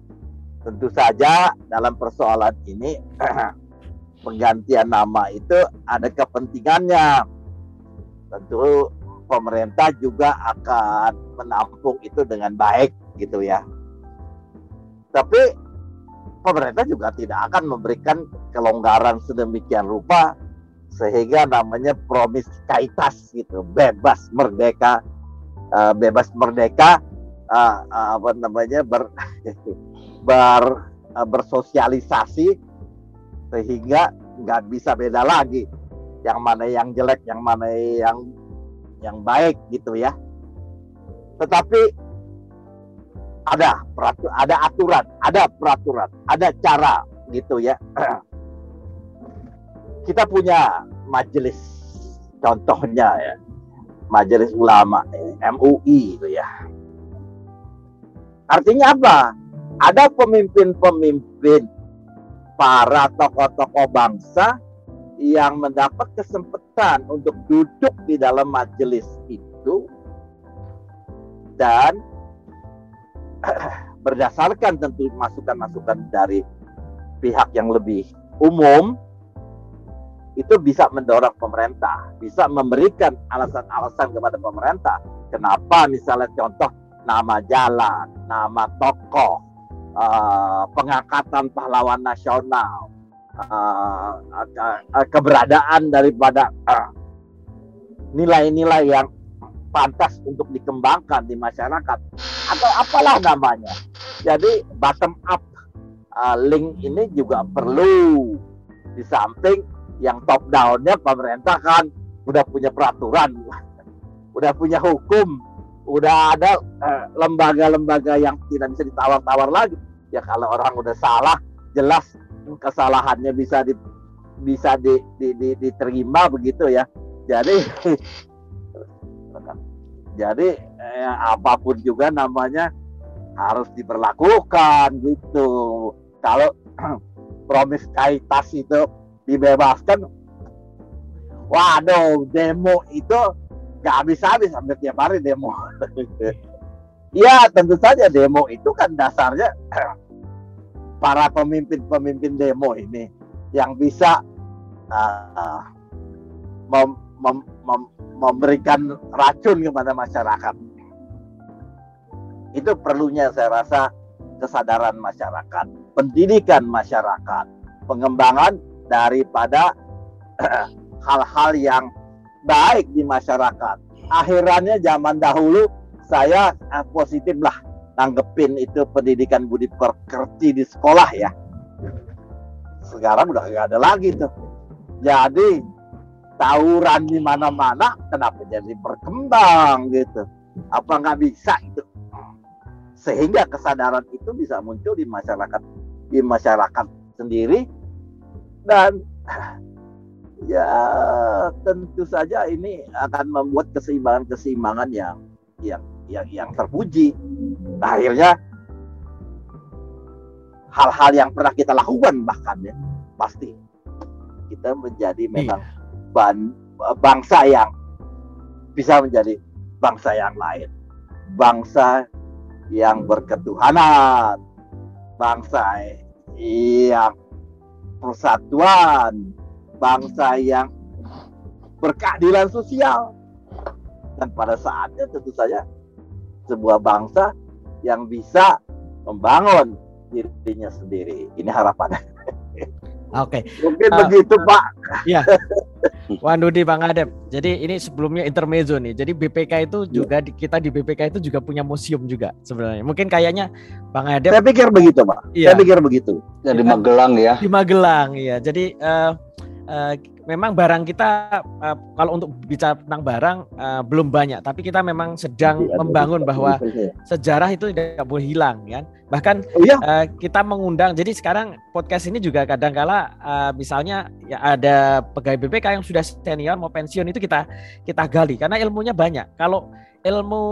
Tentu saja dalam persoalan ini penggantian nama itu ada kepentingannya. Tentu pemerintah juga akan menampung itu dengan baik gitu ya. Tapi pemerintah juga tidak akan memberikan kelonggaran sedemikian rupa sehingga namanya promiskaitas gitu, bebas merdeka, uh, bebas merdeka, uh, uh, apa namanya ber, ber uh, bersosialisasi sehingga nggak bisa beda lagi yang mana yang jelek, yang mana yang yang baik gitu ya. Tetapi ada peraturan, ada aturan, ada peraturan, ada cara gitu ya. Kita punya majelis contohnya ya. Majelis Ulama MUI itu ya. Artinya apa? Ada pemimpin-pemimpin para tokoh-tokoh bangsa yang mendapat kesempatan untuk duduk di dalam majelis itu dan berdasarkan tentu masukan-masukan dari pihak yang lebih umum itu bisa mendorong pemerintah, bisa memberikan alasan-alasan kepada pemerintah. Kenapa misalnya contoh nama jalan, nama tokoh, uh, pengangkatan pahlawan nasional, uh, keberadaan daripada nilai-nilai uh, yang pantas untuk dikembangkan di masyarakat atau apalah namanya. Jadi bottom up uh, link ini juga perlu di samping yang top downnya pemerintah kan udah punya peraturan, udah punya hukum, udah ada uh, lembaga-lembaga uh, yang tidak bisa ditawar-tawar lagi. Ya kalau orang udah salah, jelas kesalahannya bisa di bisa di, di, di, diterima begitu ya. Jadi jadi eh, apa pun juga namanya harus diberlakukan gitu. Kalau promis kaitas itu dibebaskan, waduh demo itu nggak habis-habis sampai tiap hari demo. Ya tentu saja demo itu kan dasarnya para pemimpin-pemimpin demo ini yang bisa uh, mem, mem, mem, memberikan racun kepada masyarakat. Itu perlunya saya rasa kesadaran masyarakat, pendidikan masyarakat, pengembangan daripada hal-hal yang baik di masyarakat. Akhirannya zaman dahulu saya eh, positif lah nanggepin itu pendidikan budi pekerti di sekolah ya. Sekarang udah gak ada lagi tuh. Jadi tawuran di mana-mana kenapa jadi berkembang gitu? Apa nggak bisa itu? Sehingga kesadaran itu bisa muncul di masyarakat di masyarakat sendiri dan ya tentu saja ini akan membuat keseimbangan-keseimbangan yang yang yang yang terpuji. Nah, akhirnya hal-hal yang pernah kita lakukan bahkan ya pasti kita menjadi iya. memang ban, bangsa yang bisa menjadi bangsa yang lain, bangsa yang berketuhanan, bangsa yang persatuan, bangsa yang berkeadilan sosial. Dan pada saatnya tentu saja sebuah bangsa yang bisa membangun dirinya sendiri. Ini harapannya. Oke. Okay. Mungkin uh, begitu Pak. Iya. Wan Dudi Bang Adep. Jadi ini sebelumnya intermezzo nih. Jadi BPK itu juga di, kita di BPK itu juga punya museum juga sebenarnya. Mungkin kayaknya Bang Adep. Saya pikir begitu Pak. Iya. Saya pikir begitu. Ya, di Magelang ya. Di Magelang ya. Jadi uh, uh, memang barang kita uh, kalau untuk bicara tentang barang uh, belum banyak, tapi kita memang sedang ya, membangun bahwa sejarah itu tidak boleh hilang, kan? Bahkan oh, iya. uh, kita mengundang. Jadi sekarang podcast ini juga kadangkala uh, misalnya ya ada pegawai BPK yang sudah senior mau pensiun itu kita kita gali karena ilmunya banyak. Kalau ilmu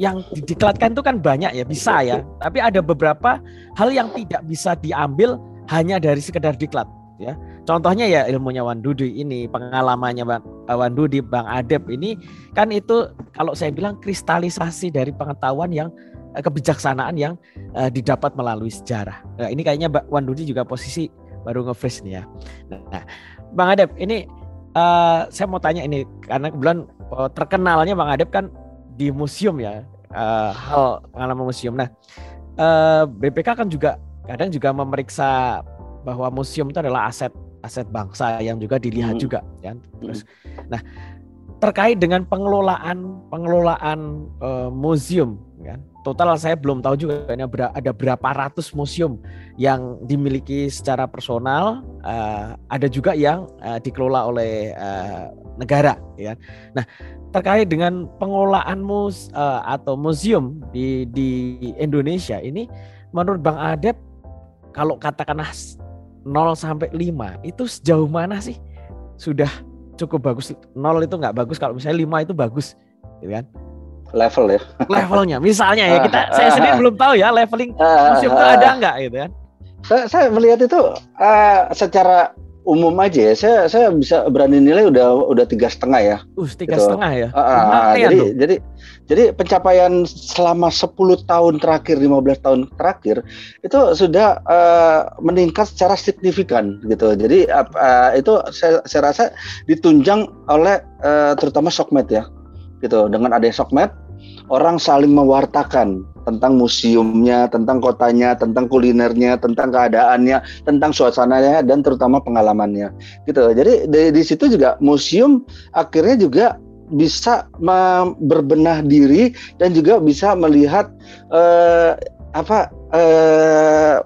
yang didiklatkan itu kan banyak ya bisa ya, tapi ada beberapa hal yang tidak bisa diambil hanya dari sekedar diklat ya. Contohnya ya ilmunya Wan Dudi ini, pengalamannya Bang eh, Wan Dudi, Bang Adep ini kan itu kalau saya bilang kristalisasi dari pengetahuan yang eh, kebijaksanaan yang uh, didapat melalui sejarah. Nah, ini kayaknya Wan Dudi juga posisi baru nge nih ya. Nah, Bang Adep ini uh, saya mau tanya ini karena kebetulan uh, terkenalnya Bang Adep kan di museum ya uh, hal pengalaman museum. Nah, uh, BPK kan juga kadang juga memeriksa bahwa museum itu adalah aset aset bangsa yang juga dilihat hmm. juga ya. Terus hmm. nah terkait dengan pengelolaan pengelolaan uh, museum kan total saya belum tahu juga ini ada berapa ratus museum yang dimiliki secara personal uh, ada juga yang uh, dikelola oleh uh, negara ya nah terkait dengan pengelolaan mus uh, atau museum di di Indonesia ini menurut Bang Adep kalau katakanlah 0 sampai 5 itu sejauh mana sih sudah cukup bagus? 0 itu nggak bagus kalau misalnya 5 itu bagus, gitu kan? Level ya. Levelnya, misalnya ya kita saya sendiri belum tahu ya leveling museum itu ada nggak gitu kan? Saya, saya melihat itu uh, secara umum aja ya. Saya saya bisa berani nilai udah udah tiga setengah ya. Uh tiga gitu. setengah ya? Uh, uh, jadi tuh. jadi jadi pencapaian selama 10 tahun terakhir 15 tahun terakhir itu sudah uh, meningkat secara signifikan gitu. Jadi uh, itu saya, saya rasa ditunjang oleh uh, terutama Sokmed ya. Gitu dengan adanya Sokmed orang saling mewartakan tentang museumnya, tentang kotanya, tentang kulinernya, tentang keadaannya, tentang suasananya dan terutama pengalamannya. Gitu. Jadi di, di situ juga museum akhirnya juga bisa berbenah diri dan juga bisa melihat eh, apa eh,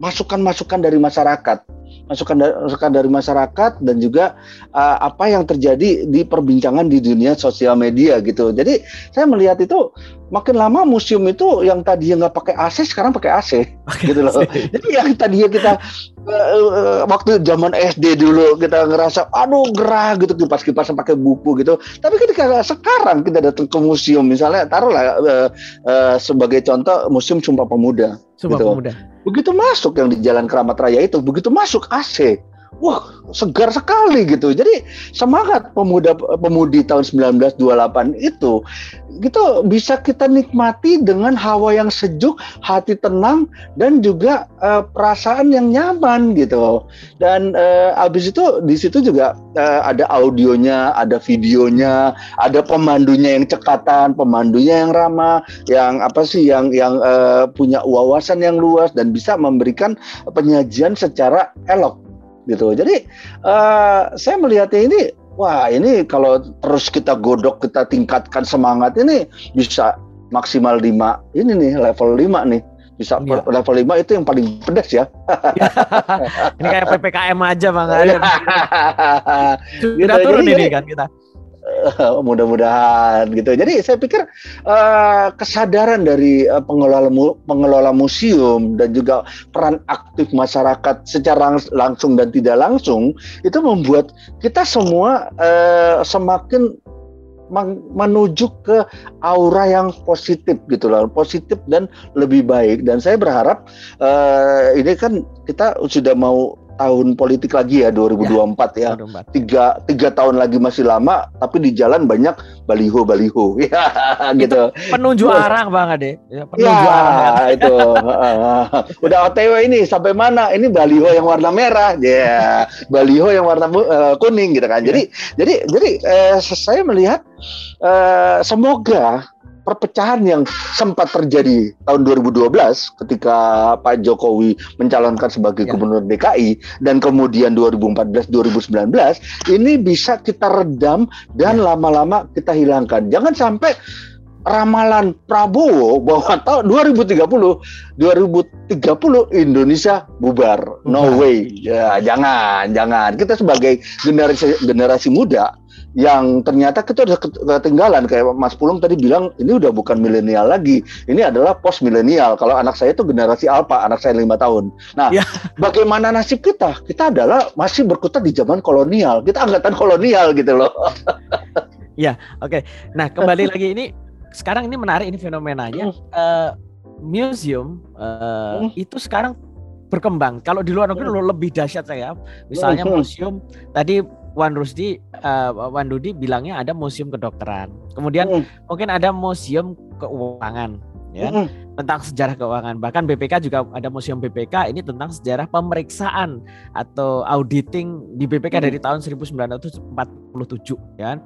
masukan-masukan dari masyarakat masukan dari, masukan dari masyarakat dan juga uh, apa yang terjadi di perbincangan di dunia sosial media gitu. Jadi saya melihat itu makin lama museum itu yang tadinya nggak pakai AC sekarang pakai AC okay, gitu loh. Jadi yang tadinya kita uh, waktu zaman SD dulu kita ngerasa aduh gerah gitu kipas-kipas pakai buku gitu. Tapi ketika sekarang kita datang ke museum misalnya taruhlah uh, uh, sebagai contoh museum Sumpah Pemuda. Sumpah gitu. Pemuda Begitu masuk yang di Jalan Keramat Raya itu, begitu masuk AC, wah segar sekali gitu. Jadi semangat pemuda pemudi tahun 1928 itu gitu bisa kita nikmati dengan hawa yang sejuk, hati tenang dan juga uh, perasaan yang nyaman gitu. Dan uh, habis itu di situ juga uh, ada audionya, ada videonya, ada pemandunya yang cekatan, pemandunya yang ramah, yang apa sih yang yang uh, punya wawasan yang luas dan bisa memberikan penyajian secara elok gitu. Jadi uh, saya melihatnya ini wah ini kalau terus kita godok kita tingkatkan semangat ini bisa maksimal 5 ini nih level 5 nih bisa ya. level 5 itu yang paling pedas ya. ini kayak PPKM aja Bang Sudah gitu, turun jadi, ini kan kita. mudah-mudahan gitu. Jadi saya pikir uh, kesadaran dari uh, pengelola mu, pengelola museum dan juga peran aktif masyarakat secara langsung dan tidak langsung itu membuat kita semua uh, semakin menuju ke aura yang positif gitu loh, positif dan lebih baik. Dan saya berharap uh, ini kan kita sudah mau tahun politik lagi ya 2024 ya. ya. Tiga tiga tahun lagi masih lama, tapi di jalan banyak baliho baliho ya gitu. Penunjuk arah bang Ade. Ya, ya, arah. Itu. Udah OTW ini sampai mana? Ini baliho yang warna merah, ya. Yeah. Baliho yang warna uh, kuning gitu kan. Jadi ya. jadi jadi uh, saya melihat uh, semoga perpecahan yang sempat terjadi tahun 2012 ketika Pak Jokowi mencalonkan sebagai ya. gubernur DKI dan kemudian 2014 2019 ini bisa kita redam dan ya. lama-lama ya. kita hilangkan. Jangan sampai ramalan Prabowo bahwa tahun 2030 2030 Indonesia bubar. No way. Ya, jangan, jangan. Kita sebagai generasi generasi muda yang ternyata kita udah ketinggalan kayak Mas Pulung tadi bilang ini udah bukan milenial lagi ini adalah post milenial kalau anak saya itu generasi alpha anak saya lima tahun nah ya. bagaimana nasib kita kita adalah masih berkutat di zaman kolonial kita angkatan kolonial gitu loh ya oke okay. nah kembali lagi ini sekarang ini menarik ini fenomenanya uh, museum uh, hmm. itu sekarang berkembang. Kalau di luar negeri hmm. lebih dahsyat saya. Misalnya hmm. museum tadi Wan Rusdi, uh, Wan Dudi bilangnya ada museum kedokteran. Kemudian mm. mungkin ada museum keuangan, ya mm. tentang sejarah keuangan. Bahkan BPK juga ada museum BPK ini tentang sejarah pemeriksaan atau auditing di BPK mm. dari tahun 1947, ya.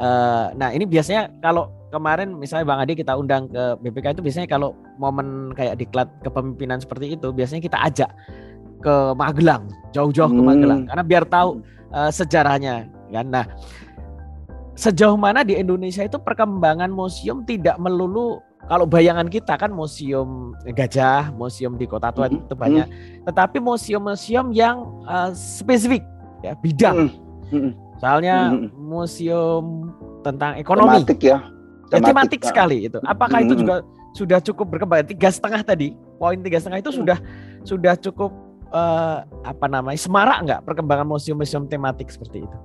Uh, nah ini biasanya kalau kemarin misalnya Bang Adi kita undang ke BPK itu biasanya kalau momen kayak diklat kepemimpinan seperti itu biasanya kita ajak ke Magelang, jauh-jauh ke hmm. Magelang karena biar tahu uh, sejarahnya kan. Nah, sejauh mana di Indonesia itu perkembangan museum tidak melulu kalau bayangan kita kan museum gajah, museum di kota tua mm-hmm. itu banyak, mm-hmm. tetapi museum-museum yang uh, spesifik ya bidang. Mm-hmm. Soalnya mm-hmm. museum tentang ekonomi. Tematik ya. Tematik, ya, tematik ya. sekali itu. Apakah mm-hmm. itu juga sudah cukup berkembang? Tiga setengah tadi, poin tiga setengah itu sudah sudah cukup uh, apa namanya semarak nggak perkembangan museum-museum tematik seperti itu?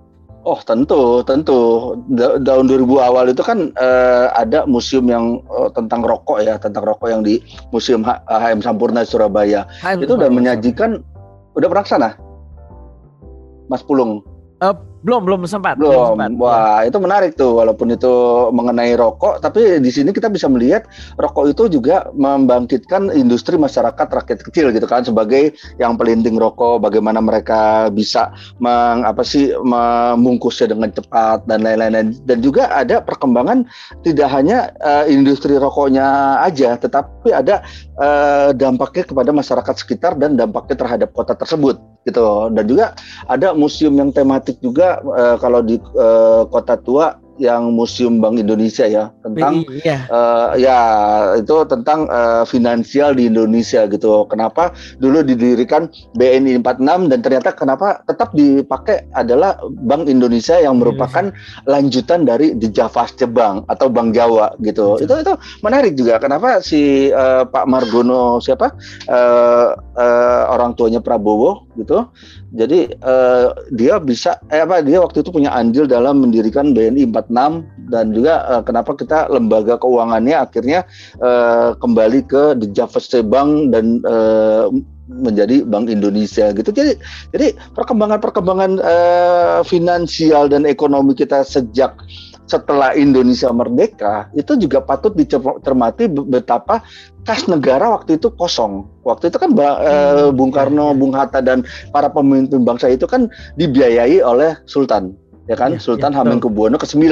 Oh tentu, tentu. Da tahun 2000 awal itu kan uh, ada museum yang uh, tentang rokok ya, tentang rokok yang di Museum H HM Sampurna Surabaya. HM itu udah menyajikan, udah pernah sana, Mas Pulung? Uh, belum, belum sempat. Belum. sempat. Wah, itu menarik tuh walaupun itu mengenai rokok, tapi di sini kita bisa melihat rokok itu juga membangkitkan industri masyarakat rakyat kecil gitu kan sebagai yang pelinting rokok, bagaimana mereka bisa meng, apa sih membungkusnya dengan cepat dan lain-lain dan juga ada perkembangan tidak hanya uh, industri rokoknya aja, tetapi ada uh, dampaknya kepada masyarakat sekitar dan dampaknya terhadap kota tersebut gitu. Dan juga ada museum yang tematik juga uh, kalau di uh, kota tua yang Museum Bank Indonesia ya tentang iya. uh, ya itu tentang uh, finansial di Indonesia gitu. Kenapa dulu didirikan BNI 46 dan ternyata kenapa tetap dipakai adalah Bank Indonesia yang merupakan Indonesia. lanjutan dari The Javaste Bank atau Bank Jawa gitu. Itu itu menarik juga. Kenapa si uh, Pak Margono siapa uh, uh, orang tuanya Prabowo gitu. Jadi uh, dia bisa eh apa dia waktu itu punya andil dalam mendirikan BNI 46 dan juga uh, kenapa kita lembaga keuangannya akhirnya uh, kembali ke The Javaste Bank dan uh, menjadi Bank Indonesia gitu. Jadi jadi perkembangan-perkembangan uh, finansial dan ekonomi kita sejak setelah Indonesia merdeka itu juga patut dicermati betapa kas negara waktu itu kosong. Waktu itu kan hmm, Bung Karno, ya, ya. Bung Hatta dan para pemimpin bangsa itu kan dibiayai oleh Sultan ya kan ya, Sultan ya, Hamengkubuwono ke-9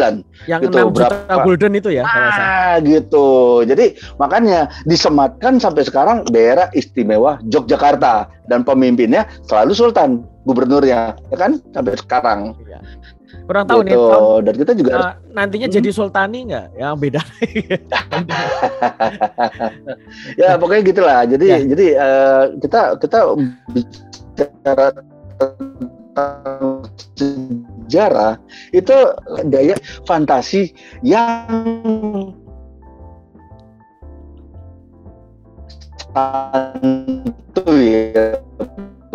yang gitu, 6 juta berapa? gulden itu ya ah gitu jadi makanya disematkan sampai sekarang daerah istimewa Yogyakarta dan pemimpinnya selalu Sultan gubernurnya ya kan sampai sekarang ya. Kurang tahu gitu. nih. Tahun, Dan kita juga uh, nantinya hmm. jadi sultani nggak? Yang beda. ya pokoknya gitulah. Jadi ya. jadi uh, kita kita bicara tentang sejarah itu daya fantasi yang santuy ya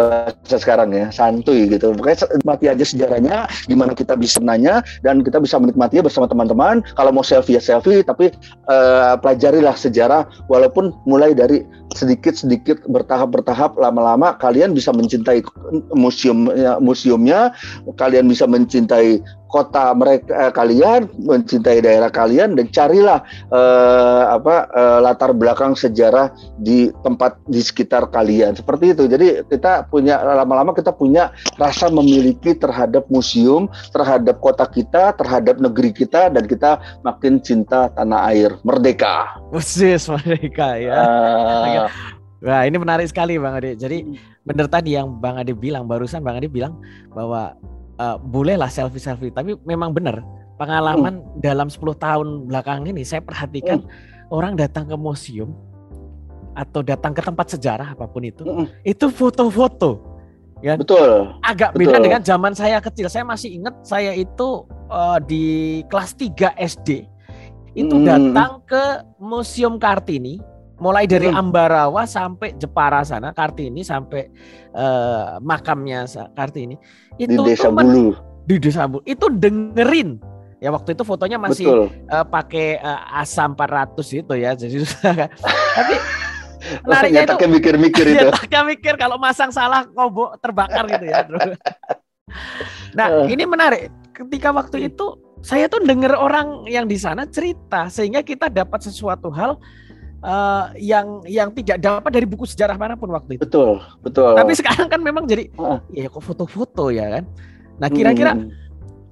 bahasa sekarang ya santuy gitu. Pokoknya mati aja sejarahnya gimana kita bisa nanya dan kita bisa menikmatinya bersama teman-teman. Kalau mau selfie ya selfie tapi uh, pelajarilah sejarah walaupun mulai dari sedikit-sedikit bertahap-bertahap lama-lama kalian bisa mencintai museum ya, museumnya kalian bisa mencintai kota mereka eh, kalian, mencintai daerah kalian dan carilah eh, apa eh, latar belakang sejarah di tempat di sekitar kalian. Seperti itu. Jadi kita punya lama-lama kita punya rasa memiliki terhadap museum, terhadap kota kita, terhadap negeri kita dan kita makin cinta tanah air merdeka. Persis merdeka ya. Uh, Wah ini menarik sekali Bang Ade. Jadi benar tadi yang Bang Ade bilang barusan Bang Ade bilang bahwa uh, bolehlah selfie selfie tapi memang benar pengalaman hmm. dalam 10 tahun belakang ini saya perhatikan hmm. orang datang ke museum atau datang ke tempat sejarah apa pun itu hmm. itu foto-foto ya betul agak betul. beda dengan zaman saya kecil saya masih ingat saya itu uh, di kelas 3 SD itu hmm. datang ke museum Kartini mulai dari hmm. Ambarawa sampai Jepara sana Kartini sampai uh, makamnya Kartini itu di Desa Bulu. Di Desa Bulu. Itu dengerin. Ya waktu itu fotonya masih uh, pakai uh, asam 400 itu ya jadi tapi menariknya itu mikir-mikir itu. mikir kalau masang salah kobok terbakar gitu ya nah ini menarik. Ketika waktu itu saya tuh denger orang yang di sana cerita sehingga kita dapat sesuatu hal uh, yang yang tidak dapat dari buku sejarah mana pun waktu itu. Betul, betul. Tapi sekarang kan memang jadi uh. ya kok foto-foto ya kan. Nah, kira-kira hmm.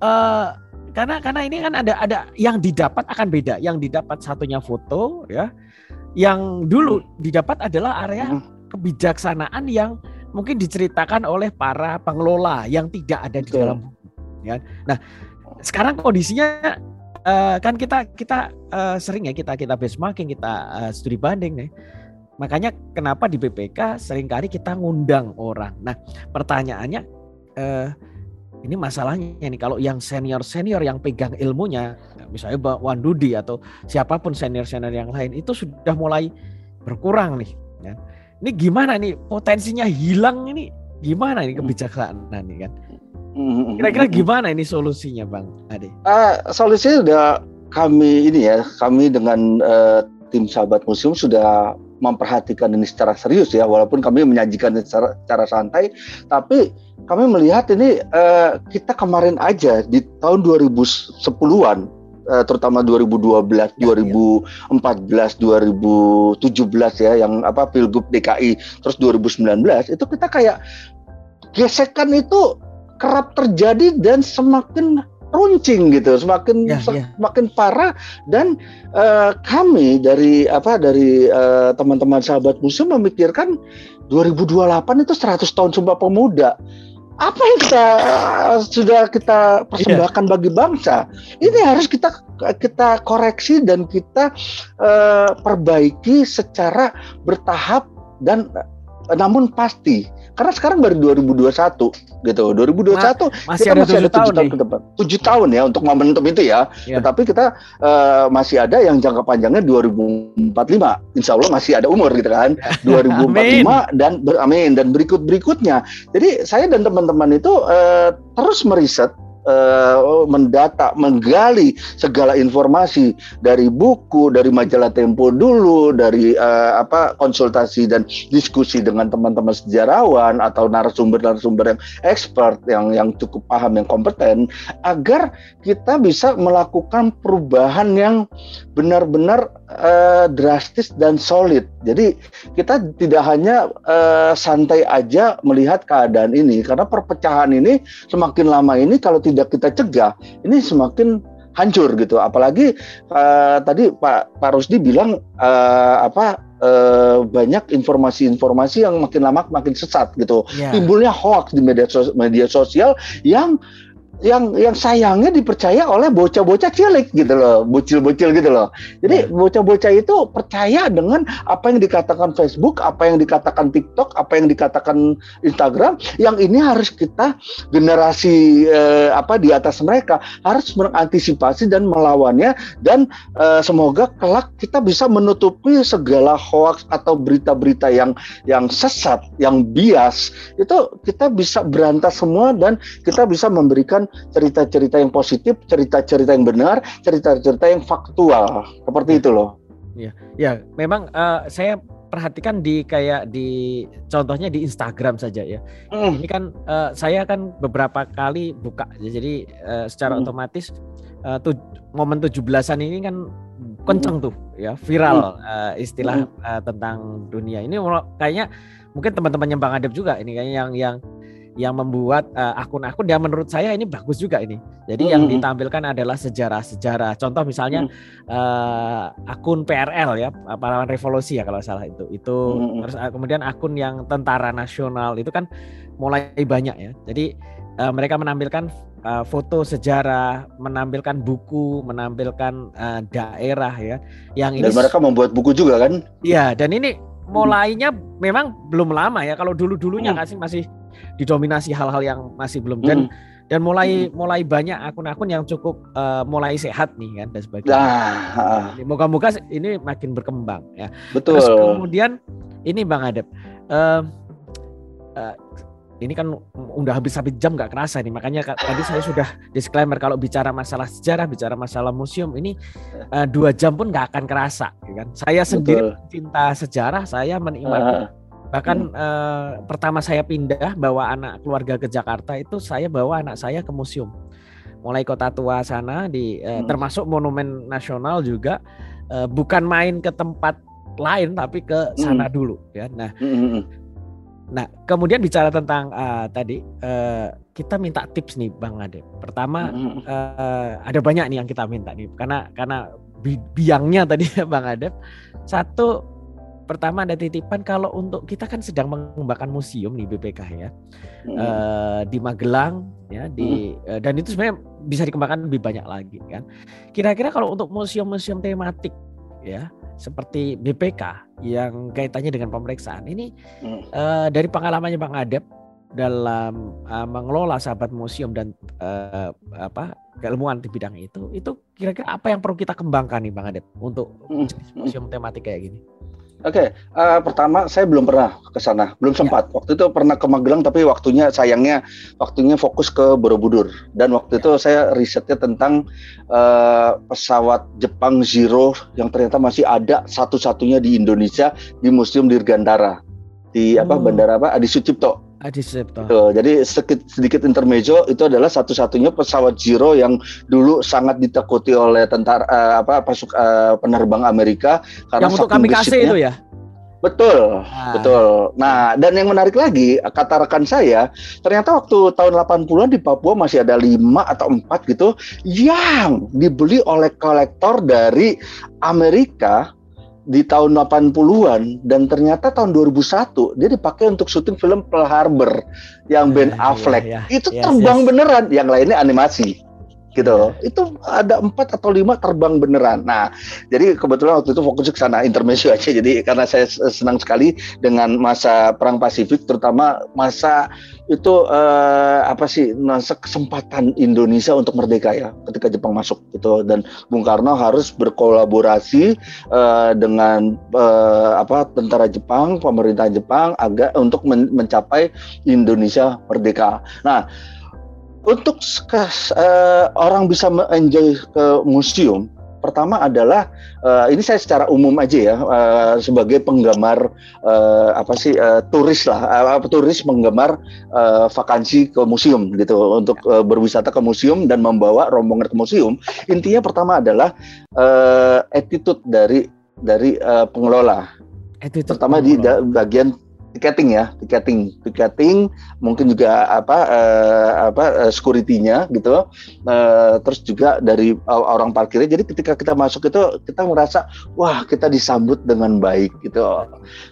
uh, karena karena ini kan ada ada yang didapat akan beda. Yang didapat satunya foto ya. Yang dulu didapat adalah area hmm. kebijaksanaan yang mungkin diceritakan oleh para pengelola yang tidak ada di dalam buku ya. Nah, sekarang kondisinya uh, kan kita kita uh, sering ya kita kita benchmarking kita uh, studi banding nih. Makanya kenapa di BPK sering kali kita ngundang orang. Nah pertanyaannya uh, ini masalahnya nih kalau yang senior senior yang pegang ilmunya, misalnya Mbak Wandudi atau siapa pun senior senior yang lain itu sudah mulai berkurang nih. Ya. Ini gimana nih potensinya hilang ini gimana ini kebijaksanaan nih kan? Kira-kira gimana ini solusinya, Bang Ade? Uh, solusinya sudah kami ini ya, kami dengan uh, tim sahabat museum sudah memperhatikan ini secara serius ya, walaupun kami menyajikan secara, secara santai, tapi kami melihat ini uh, kita kemarin aja di tahun 2010-an uh, terutama 2012, ya, 2014, ya. 2017 ya yang apa Pilgub DKI terus 2019 itu kita kayak gesekan itu kerap terjadi dan semakin runcing gitu, semakin ya, ya. semakin parah dan uh, kami dari apa dari uh, teman-teman sahabat museum memikirkan 2028 itu 100 tahun Sumpah Pemuda. Apa yang kita uh, sudah kita persembahkan yeah. bagi bangsa? Ini harus kita kita koreksi dan kita uh, perbaiki secara bertahap dan namun pasti karena sekarang baru 2021 gitu. 2021 Ma masih kita ada masih ada tujuh tahun, tahun ke depan. Tujuh tahun ya untuk momentum itu ya, ya. tetapi kita uh, masih ada yang jangka panjangnya 2045 Insya Allah masih ada umur gitu kan. 2045 amin. dan ber, amin. Dan berikut berikutnya jadi saya dan teman-teman itu uh, terus meriset uh, mendata, menggali segala informasi dari buku, dari majalah Tempo dulu, dari uh, apa konsultasi dan diskusi dengan teman-teman sejarawan atau narasumber-narasumber yang expert, yang yang cukup paham, yang kompeten, agar kita bisa melakukan perubahan yang benar-benar uh, drastis dan solid. Jadi kita tidak hanya uh, santai aja melihat keadaan ini, karena perpecahan ini semakin lama ini kalau tidak kita cegah, ini semakin hancur gitu. Apalagi uh, tadi Pak Pak Rusdi bilang uh, apa uh, banyak informasi-informasi yang makin lama makin sesat gitu. Yeah. Timbulnya hoax di media sos media sosial yang yang yang sayangnya dipercaya oleh bocah-bocah cilik gitu loh, bocil-bocil gitu loh. Jadi ya. bocah-bocah itu percaya dengan apa yang dikatakan Facebook, apa yang dikatakan TikTok, apa yang dikatakan Instagram. Yang ini harus kita generasi eh, apa di atas mereka harus mengantisipasi dan melawannya dan eh, semoga kelak kita bisa menutupi segala hoax atau berita-berita yang yang sesat, yang bias itu kita bisa berantas semua dan kita bisa memberikan cerita-cerita yang positif, cerita-cerita yang benar, cerita-cerita yang faktual. Seperti ya. itu loh. Ya, ya memang uh, saya perhatikan di kayak di contohnya di Instagram saja ya. Mm. Ini kan uh, saya kan beberapa kali buka jadi uh, secara mm. otomatis uh, tuh momen 17-an ini kan kenceng tuh ya viral mm. uh, istilah mm. uh, tentang dunia. Ini kayaknya mungkin teman-temannya Bang Adep juga ini kayaknya yang yang yang membuat uh, akun-akun yang menurut saya ini bagus juga ini. Jadi hmm. yang ditampilkan adalah sejarah-sejarah. Contoh misalnya hmm. uh, akun PRL ya, pahlawan revolusi ya kalau salah itu. Itu hmm. terus uh, kemudian akun yang tentara nasional itu kan mulai banyak ya. Jadi uh, mereka menampilkan uh, foto sejarah, menampilkan buku, menampilkan uh, daerah ya. Yang dan ini mereka membuat buku juga kan? Iya, dan ini mulainya memang belum lama ya. Kalau dulu-dulunya hmm. sih masih didominasi hal-hal yang masih belum dan hmm. dan mulai hmm. mulai banyak akun-akun yang cukup uh, mulai sehat nih kan dan sebagainya. Nah, moga-moga ini makin berkembang ya. Betul. Terus kemudian ini Bang Adep. Uh, uh, ini kan udah habis habis jam nggak kerasa nih makanya tadi saya sudah disclaimer kalau bicara masalah sejarah bicara masalah museum ini uh, dua jam pun nggak akan kerasa ya kan saya sendiri cinta sejarah saya menikmati uh Bahkan hmm. eh, pertama saya pindah bawa anak keluarga ke Jakarta itu saya bawa anak saya ke museum. Mulai kota tua sana di eh, hmm. termasuk monumen nasional juga eh, bukan main ke tempat lain tapi ke sana hmm. dulu ya. Nah, hmm. hmm, hmm. nah kemudian bicara tentang uh, tadi uh, kita minta tips nih Bang Ade. Pertama hmm. uh, ada banyak nih yang kita minta nih karena karena biangnya tadi Bang Ade. Satu pertama ada titipan kalau untuk kita kan sedang mengembangkan museum nih BPK ya hmm. uh, di Magelang ya di hmm. uh, dan itu sebenarnya bisa dikembangkan lebih banyak lagi kan kira-kira kalau untuk museum-museum tematik ya seperti BPK yang kaitannya dengan pemeriksaan ini hmm. uh, dari pengalamannya Bang Adep dalam uh, mengelola sahabat museum dan uh, apa keilmuan di bidang itu itu kira-kira apa yang perlu kita kembangkan nih Bang Adep untuk hmm. museum tematik kayak gini? Oke, okay, uh, eh, pertama saya belum pernah ke sana, belum ya. sempat. Ya. Waktu itu pernah ke Magelang, tapi waktunya sayangnya waktunya fokus ke Borobudur. Dan waktu ya. itu saya risetnya tentang uh, pesawat Jepang Zero yang ternyata masih ada satu-satunya di Indonesia di Museum Dirgantara di apa bandara apa Adi Sucipto. Adi Sucipto. jadi sedikit, sedikit intermezzo itu adalah satu-satunya pesawat Zero yang dulu sangat ditakuti oleh tentara uh, apa pasuk uh, penerbang Amerika karena yang untuk kamikaze itu ya. Betul, nah. betul. Nah, dan yang menarik lagi, kata rekan saya, ternyata waktu tahun 80-an di Papua masih ada lima atau empat gitu yang dibeli oleh kolektor dari Amerika di tahun 80-an dan ternyata tahun 2001 dia dipakai untuk syuting film Pearl Harbor yang Ben ah, iya, Affleck. Iya, iya. Itu yes, terbang yes. beneran, yang lainnya animasi gitu. Itu ada empat atau lima terbang beneran. Nah, jadi kebetulan waktu itu fokus ke sana intermezzo aja. Jadi karena saya senang sekali dengan masa perang Pasifik, terutama masa itu eh, apa sih masa kesempatan Indonesia untuk merdeka ya ketika Jepang masuk gitu dan Bung Karno harus berkolaborasi eh, dengan eh, apa tentara Jepang, pemerintah Jepang agak untuk men mencapai Indonesia merdeka. Nah, untuk uh, orang bisa enjoy ke museum pertama adalah uh, ini saya secara umum aja ya uh, sebagai penggemar uh, apa sih uh, turis lah uh, turis penggemar uh, vakansi ke museum gitu untuk uh, berwisata ke museum dan membawa rombongan ke museum intinya pertama adalah uh, attitude dari dari uh, pengelola attitude pertama pengelola. di bagian tiketing ya, tiketing, tiketing, mungkin juga apa uh, apa uh, security-nya gitu. Uh, terus juga dari orang parkirnya. Jadi ketika kita masuk itu kita merasa wah kita disambut dengan baik gitu.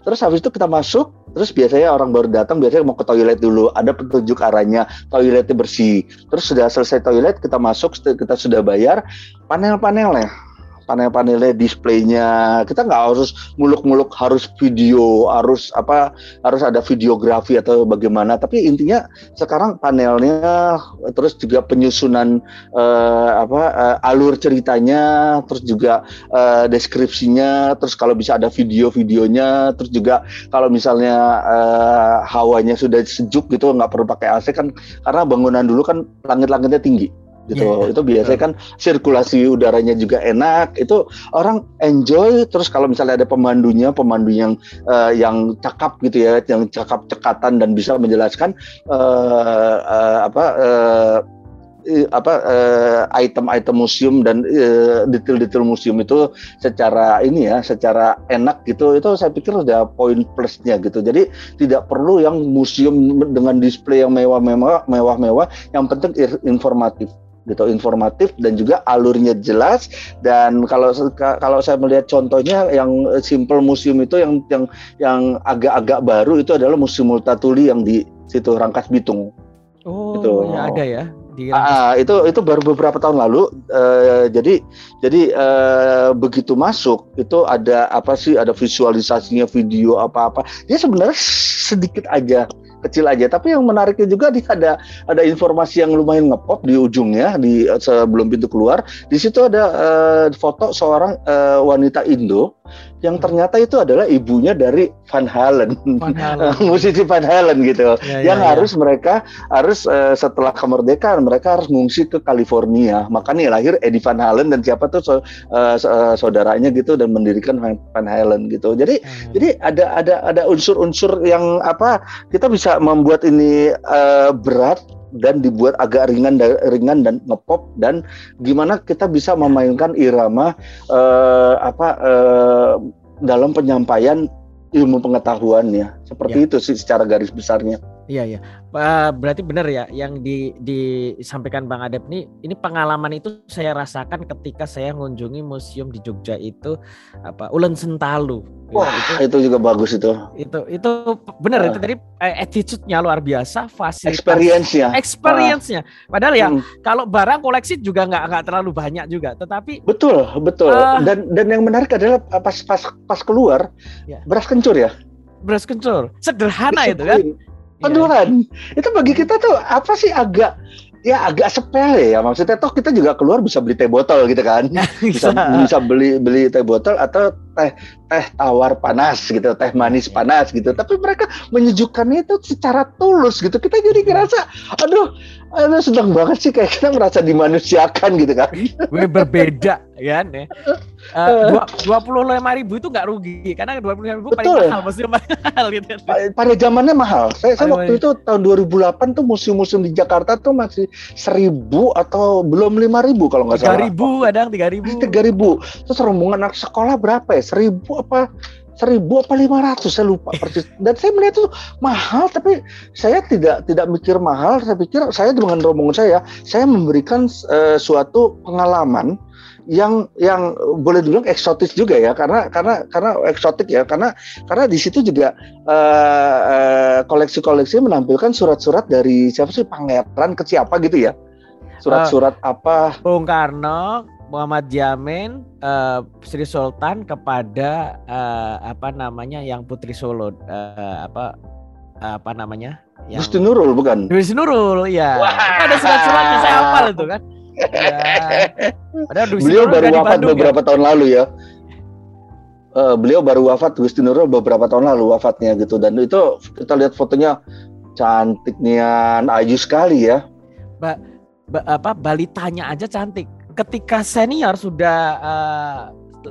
Terus habis itu kita masuk terus biasanya orang baru datang biasanya mau ke toilet dulu, ada petunjuk arahnya, toiletnya bersih. Terus sudah selesai toilet, kita masuk, kita sudah bayar, panel-panelnya panel-panelnya, displaynya. Kita nggak harus muluk-muluk harus video, harus apa, harus ada videografi atau bagaimana. Tapi intinya sekarang panelnya, terus juga penyusunan uh, apa uh, alur ceritanya, terus juga uh, deskripsinya, terus kalau bisa ada video-videonya, terus juga kalau misalnya uh, hawanya sudah sejuk gitu nggak perlu pakai AC kan karena bangunan dulu kan langit-langitnya tinggi gitu. Yeah, itu biasanya kan sirkulasi udaranya juga enak. Itu orang enjoy. Terus kalau misalnya ada pemandunya, pemandu yang uh, yang cakap gitu ya, yang cakap cekatan dan bisa menjelaskan uh, uh, apa uh, apa item-item museum dan detail-detail museum itu secara ini ya secara enak gitu itu saya pikir udah poin plusnya gitu. Jadi tidak perlu yang museum dengan display yang mewah-mewah mewah-mewah. Yang penting informatif gitu informatif dan juga alurnya jelas dan kalau kalau saya melihat contohnya yang simple museum itu yang yang yang agak-agak baru itu adalah museum Multatuli yang di situ Rangkas Bitung. Oh, itu ya ada ya. Di ah, itu itu baru beberapa tahun lalu. Uh, jadi jadi uh, begitu masuk itu ada apa sih ada visualisasinya video apa-apa. Dia sebenarnya sedikit aja kecil aja. Tapi yang menariknya juga dia ada ada informasi yang lumayan ngepop di ujungnya di sebelum pintu keluar. Di situ ada uh, foto seorang uh, wanita Indo yang ternyata itu adalah ibunya dari Van Halen, Van Halen. musisi Van Halen gitu, ya, ya yang ya, harus mereka harus uh, setelah kemerdekaan mereka harus mengungsi ke California, makanya lahir Eddie Van Halen dan siapa tuh so, uh, saudaranya gitu dan mendirikan Van Halen gitu. Jadi hmm. jadi ada ada ada unsur-unsur yang apa kita bisa membuat ini uh, berat dan dibuat agak ringan ringan dan ngepop dan gimana kita bisa memainkan irama uh, apa uh, dalam penyampaian ilmu pengetahuannya seperti ya. itu sih secara garis besarnya. Iya iya. Uh, berarti benar ya yang di, disampaikan Bang Adep ini ini pengalaman itu saya rasakan ketika saya mengunjungi museum di Jogja itu apa Ulen Sentalu. Wah, itu, itu juga bagus itu. Itu itu benar uh. itu tadi eh, attitude-nya luar biasa, fasilitas experience-nya. Experience-nya. Uh. Padahal ya hmm. kalau barang koleksi juga nggak nggak terlalu banyak juga, tetapi Betul, betul. Uh, dan dan yang menarik adalah pas pas pas keluar ya. beras kencur ya beras kencur sederhana itu kan Penuhan. Yeah. Itu bagi kita tuh apa sih agak ya agak sepele ya maksudnya toh kita juga keluar bisa beli teh botol gitu kan bisa bisa beli beli teh botol atau teh teh tawar panas gitu teh manis panas gitu. Tapi mereka menyejukkannya itu secara tulus gitu. Kita jadi ngerasa aduh aduh sedang banget sih kayak kita merasa dimanusiakan gitu kan. Berbeda kan ya. Uh, dua puluh lima ribu itu nggak rugi karena dua puluh lima ribu Betul. paling mahal museum mahal gitu. Pada zamannya mahal. Saya, saya waktu itu tahun 2008 tuh museum-museum di Jakarta tuh masih seribu atau belum lima ribu kalau nggak salah. Tiga ribu kadang tiga ribu. Tiga ribu. Terus rombongan anak sekolah berapa ya seribu apa seribu apa lima ratus saya lupa persis. Dan saya melihat itu mahal tapi saya tidak tidak mikir mahal. Saya pikir saya dengan rombongan saya saya memberikan uh, suatu pengalaman yang yang boleh dibilang eksotis juga ya. Karena karena karena eksotik ya. Karena karena di situ juga uh, uh, koleksi-koleksi menampilkan surat-surat dari siapa sih pangeran ke siapa gitu ya. Surat-surat uh, apa? Bung Karno Muhammad Jamin uh, Sri Sultan kepada uh, apa namanya yang Putri Solo uh, apa apa namanya yang Gusti Nurul bukan? Gusti Nurul ya ada surat-suratnya saya hafal itu kan? Ya. Padahal beliau baru wafat Bandung, beberapa ya? tahun lalu ya. Uh, beliau baru wafat Gusti Nurul beberapa tahun lalu wafatnya gitu. Dan itu kita lihat fotonya cantik nian ayu sekali ya. Ba, ba, apa balitanya aja cantik ketika senior sudah uh,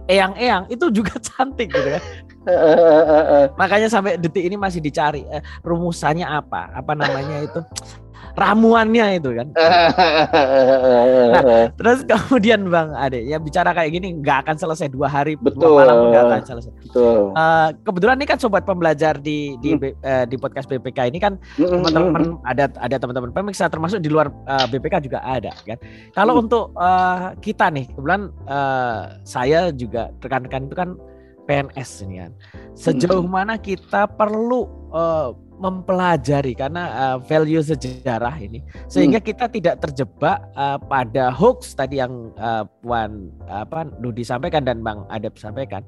eyang-eyang itu juga cantik gitu kan. Makanya sampai detik ini masih dicari uh, rumusannya apa? Apa namanya itu? Ramuannya itu kan. nah, terus kemudian Bang Ade, ya bicara kayak gini nggak akan selesai dua hari, Betul. dua malam nggak akan selesai. Betul. Uh, kebetulan ini kan sobat pembelajar di di hmm. uh, di podcast BPK ini kan hmm, hmm, teman-teman hmm. ada ada teman-teman pemirsa termasuk di luar uh, BPK juga ada kan. Kalau hmm. untuk uh, kita nih, kebetulan uh, saya juga rekan-rekan itu kan PNS ini kan. Sejauh hmm. mana kita perlu uh, mempelajari karena uh, value sejarah ini sehingga hmm. kita tidak terjebak uh, pada hoax tadi yang uh, Puan apa Nudi sampaikan dan Bang Adep sampaikan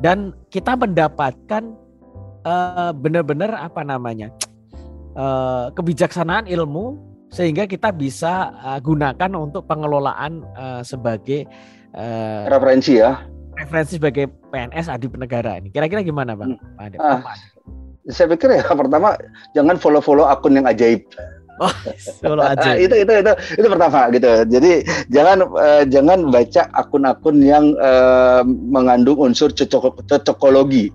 dan kita mendapatkan uh, benar-benar apa namanya uh, kebijaksanaan ilmu sehingga kita bisa uh, gunakan untuk pengelolaan uh, sebagai uh, referensi ya referensi sebagai PNS adi penegara ini kira-kira gimana bang? Hmm. Adep? Ah, saya pikir ya pertama jangan follow-follow akun yang ajaib. Oh, follow aja. itu itu itu itu pertama gitu. Jadi jangan uh, jangan baca akun-akun yang uh, mengandung unsur cocok cocokologi.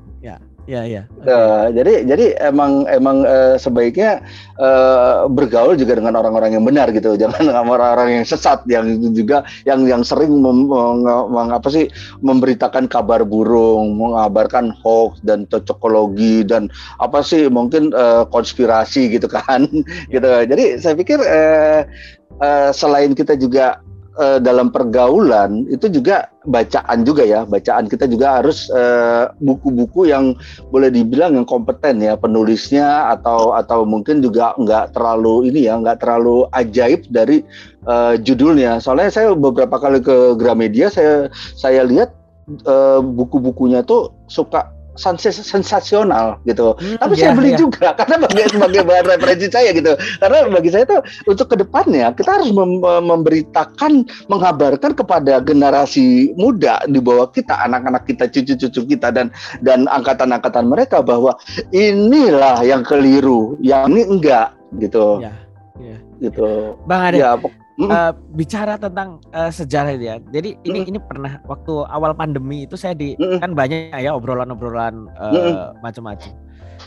Ya, ya. Okay. Uh, jadi jadi emang emang uh, sebaiknya uh, bergaul juga dengan orang-orang yang benar gitu. Jangan dengan orang-orang yang sesat yang itu juga yang yang sering mem, mem, apa sih memberitakan kabar burung, mengabarkan hoax dan cocokologi dan apa sih mungkin uh, konspirasi gitu kan. Gitu. Jadi saya pikir uh, uh, selain kita juga uh, dalam pergaulan itu juga bacaan juga ya. Bacaan kita juga harus uh, buku-buku yang boleh dibilang yang kompeten ya penulisnya atau atau mungkin juga nggak terlalu ini ya nggak terlalu ajaib dari uh, judulnya. Soalnya saya beberapa kali ke Gramedia saya saya lihat uh, buku-bukunya tuh suka sensasional gitu. Hmm, Tapi ya, saya beli ya. juga karena bagi sebagai bahan referensi saya gitu. Karena bagi saya itu untuk ke depannya kita harus mem memberitakan, mengabarkan kepada generasi muda di bawah kita, anak-anak kita, cucu-cucu kita dan dan angkatan-angkatan mereka bahwa inilah yang keliru, yang ini enggak gitu. Ya, ya. Gitu. Bang Ade, ya, uh, bicara tentang uh, sejarah ya. Jadi ini mm. ini pernah waktu awal pandemi itu saya di mm. kan banyak ya obrolan-obrolan uh, mm. macam-macam.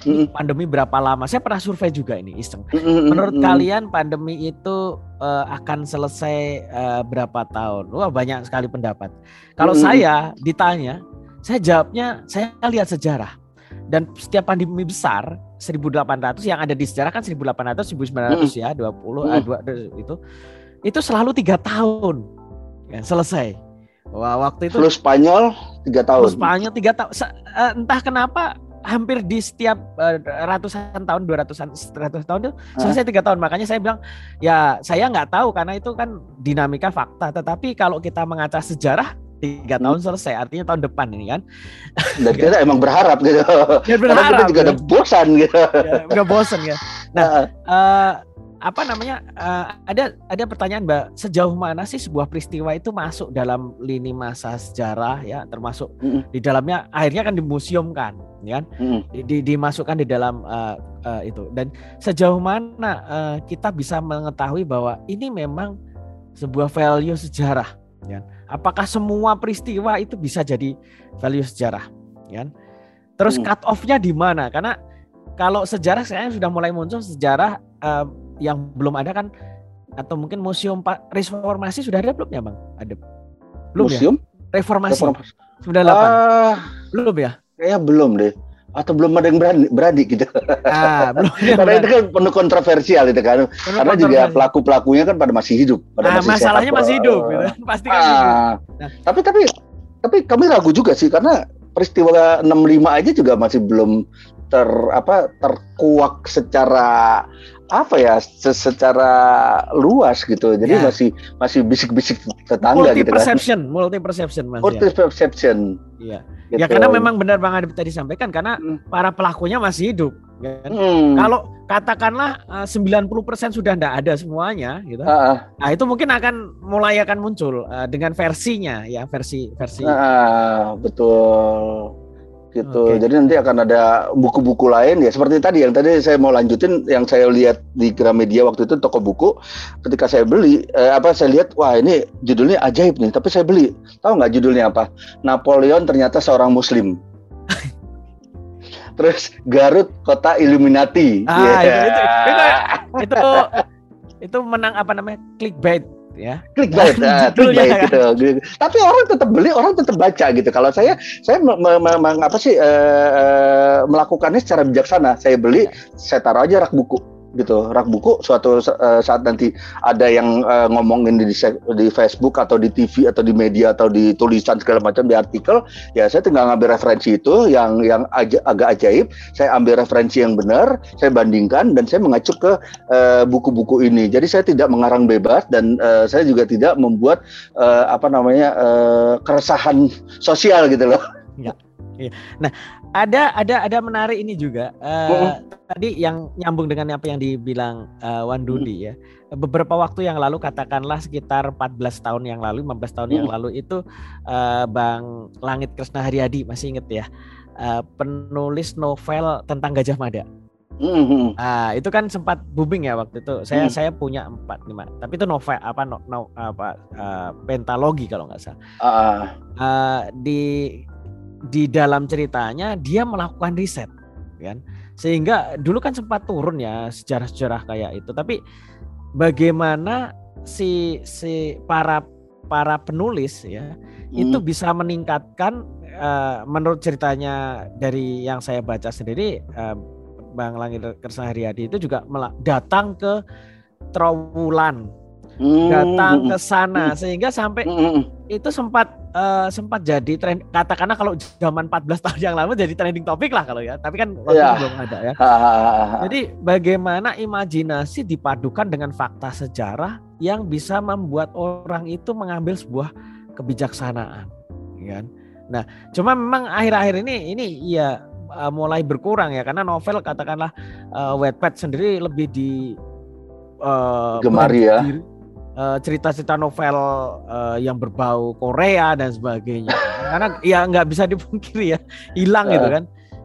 Mm. Pandemi berapa lama? Saya pernah survei juga ini iseng. Mm. Menurut mm. kalian pandemi itu uh, akan selesai uh, berapa tahun? Wah banyak sekali pendapat. Kalau mm. saya ditanya, saya jawabnya saya lihat sejarah. Dan setiap pandemi besar 1800 yang ada di sejarah kan 1800 1900 mm. ya 20 mm. uh, 2 itu itu selalu tiga tahun ya, selesai. Wah, waktu itu flu Spanyol tiga tahun. Flu Spanyol tiga tahun. Uh, entah kenapa hampir di setiap uh, ratusan tahun, dua ratusan, ratus tahun itu selesai tiga tahun. Makanya saya bilang, ya saya nggak tahu karena itu kan dinamika fakta. Tetapi kalau kita mengaca sejarah, tiga hmm. tahun selesai, artinya tahun depan ini kan. Dan kita emang berharap gitu. Ya, berharap. Karena kita juga ada bosan gitu. Ya, udah bosan ya. Nah, uh, apa namanya uh, ada ada pertanyaan mbak sejauh mana sih sebuah peristiwa itu masuk dalam lini masa sejarah ya termasuk mm -hmm. di dalamnya akhirnya kan dimuseumkan ya kan mm -hmm. di, di, dimasukkan di dalam uh, uh, itu dan sejauh mana uh, kita bisa mengetahui bahwa ini memang sebuah value sejarah ya kan? apakah semua peristiwa itu bisa jadi value sejarah ya kan? terus mm. cut off-nya di mana karena kalau sejarah saya sudah mulai muncul sejarah uh, yang belum ada kan atau mungkin museum Pak reformasi sudah ada belum ya bang? Ada belum ya? museum? ya? Reformasi. reformasi. Sudah delapan. Uh, belum ya? Kayaknya belum deh. Atau belum ada yang berani, berani gitu. Ah, belum. Karena itu kan penuh kontroversial itu kan. Penuh Karena juga pelaku pelakunya kan pada masih hidup. Pada nah, masih masalahnya sehat. masih hidup, gitu. pasti kan. Ah, nah. Tapi tapi tapi kami ragu juga sih karena peristiwa 65 aja juga masih belum ter apa terkuak secara apa ya secara luas gitu jadi ya. masih masih bisik-bisik tetangga multi gitu perception kan. multi perception mas multi perception iya gitu. ya karena memang benar bang Adib tadi sampaikan karena hmm. para pelakunya masih hidup kan? hmm. kalau katakanlah eh, sembilan puluh persen sudah tidak ada semuanya gitu uh, nah itu mungkin akan mulai akan muncul uh, dengan versinya ya versi versi uh, betul gitu. Okay. Jadi nanti akan ada buku-buku lain ya seperti tadi yang tadi saya mau lanjutin yang saya lihat di Gramedia waktu itu toko buku ketika saya beli eh, apa saya lihat wah ini judulnya ajaib nih tapi saya beli tahu nggak judulnya apa Napoleon ternyata seorang Muslim. Terus Garut kota Illuminati. Ah yeah. itu, itu, itu, itu itu menang apa namanya clickbait ya. Clickbait, nah, clickbait kan? gitu. Tapi orang tetap beli, orang tetap baca gitu. Kalau saya saya apa sih uh, melakukannya secara bijaksana. Saya beli, ya. saya taruh aja rak buku. Gitu rak buku suatu uh, saat nanti ada yang uh, ngomongin di di Facebook atau di TV atau di media atau di tulisan segala macam di artikel ya saya tinggal ngambil referensi itu yang yang aja, agak ajaib saya ambil referensi yang benar saya bandingkan dan saya mengacu ke buku-buku uh, ini jadi saya tidak mengarang bebas dan uh, saya juga tidak membuat uh, apa namanya uh, keresahan sosial gitu loh ya. Nah, ada ada ada menarik ini juga uh, tadi yang nyambung dengan apa yang dibilang uh, Wan Dudi hmm. ya beberapa waktu yang lalu katakanlah sekitar 14 tahun yang lalu 15 tahun hmm. yang lalu itu uh, Bang Langit Krisna Haryadi masih inget ya uh, penulis novel tentang Gajah Mada Mm-hmm. Uh, itu kan sempat booming ya waktu itu. Saya mm. saya punya empat lima, tapi itu novel apa no, no apa uh, pentalogi kalau nggak salah. Uh. Uh, di di dalam ceritanya dia melakukan riset kan? Sehingga dulu kan sempat turun ya sejarah-sejarah kayak itu. Tapi bagaimana si si para para penulis ya hmm. itu bisa meningkatkan uh, menurut ceritanya dari yang saya baca sendiri uh, Bang Langit Kersah Haryadi itu juga datang ke Trawulan hmm. datang ke sana sehingga sampai hmm. itu sempat uh, sempat jadi tren katakanlah kalau zaman 14 tahun yang lalu jadi trending topik lah kalau ya tapi kan waktu yeah. belum ada ya jadi bagaimana imajinasi dipadukan dengan fakta sejarah yang bisa membuat orang itu mengambil sebuah kebijaksanaan kan nah cuma memang akhir-akhir ini ini ya uh, mulai berkurang ya karena novel katakanlah uh, Wattpad sendiri lebih di uh, gemari ya Eh, cerita-cerita novel uh, yang berbau Korea dan sebagainya karena ya nggak bisa dipungkiri ya hilang uh. gitu kan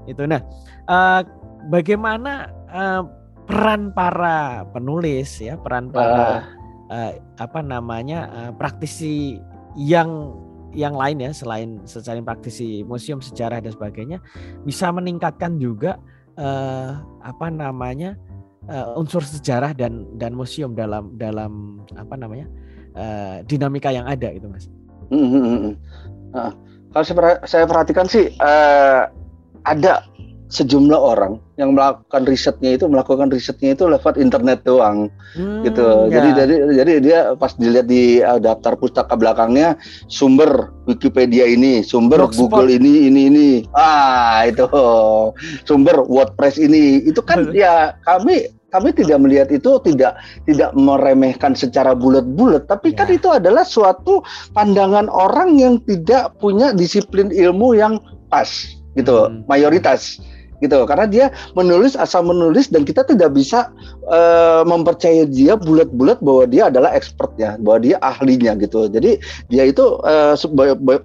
itu nah uh, bagaimana uh, peran para penulis ya peran para uh. Uh, apa namanya uh, praktisi yang yang lain ya selain selain praktisi museum sejarah dan sebagainya bisa meningkatkan juga uh, apa namanya uh, unsur sejarah dan dan museum dalam dalam apa namanya uh, dinamika yang ada itu mas. Hmm, hmm. Nah, kalau saya perhatikan sih uh, ada sejumlah orang yang melakukan risetnya itu melakukan risetnya itu lewat internet doang hmm, gitu. Ya. Jadi jadi jadi dia pas dilihat di uh, daftar pustaka belakangnya sumber Wikipedia ini, sumber Blogspot. Google ini ini ini. Ah, itu sumber WordPress ini. Itu kan ya kami kami tidak melihat itu tidak tidak meremehkan secara bulat-bulat, tapi ya. kan itu adalah suatu pandangan orang yang tidak punya disiplin ilmu yang pas gitu, hmm. mayoritas gitu karena dia menulis asal menulis dan kita tidak bisa uh, mempercayai dia bulat-bulat bahwa dia adalah expertnya bahwa dia ahlinya gitu jadi dia itu uh,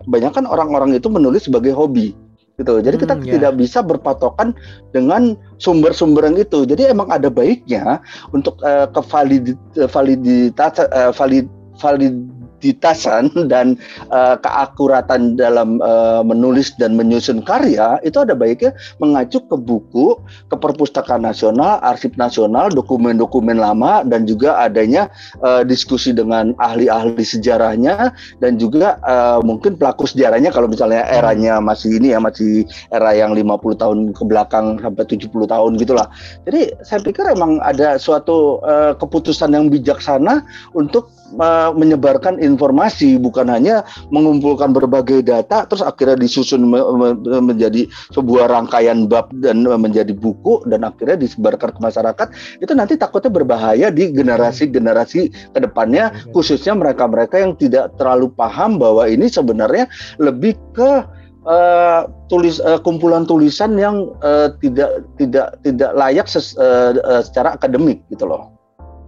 banyak kan orang-orang itu menulis sebagai hobi gitu. Jadi kita hmm, yeah. tidak bisa berpatokan dengan sumber-sumber yang itu. Jadi emang ada baiknya untuk uh, kevaliditas uh, valid valid ditasan dan uh, keakuratan dalam uh, menulis dan menyusun karya itu ada baiknya mengacu ke buku, ke perpustakaan nasional, arsip nasional, dokumen-dokumen lama dan juga adanya uh, diskusi dengan ahli-ahli sejarahnya dan juga uh, mungkin pelaku sejarahnya kalau misalnya eranya masih ini ya masih era yang 50 tahun ke belakang sampai 70 tahun gitulah. Jadi saya pikir emang ada suatu uh, keputusan yang bijaksana untuk menyebarkan informasi bukan hanya mengumpulkan berbagai data terus akhirnya disusun me me menjadi sebuah rangkaian bab dan menjadi buku dan akhirnya disebarkan ke masyarakat itu nanti takutnya berbahaya di generasi-generasi ke depannya khususnya mereka-mereka yang tidak terlalu paham bahwa ini sebenarnya lebih ke uh, tulis uh, kumpulan tulisan yang uh, tidak tidak tidak layak ses, uh, uh, secara akademik gitu loh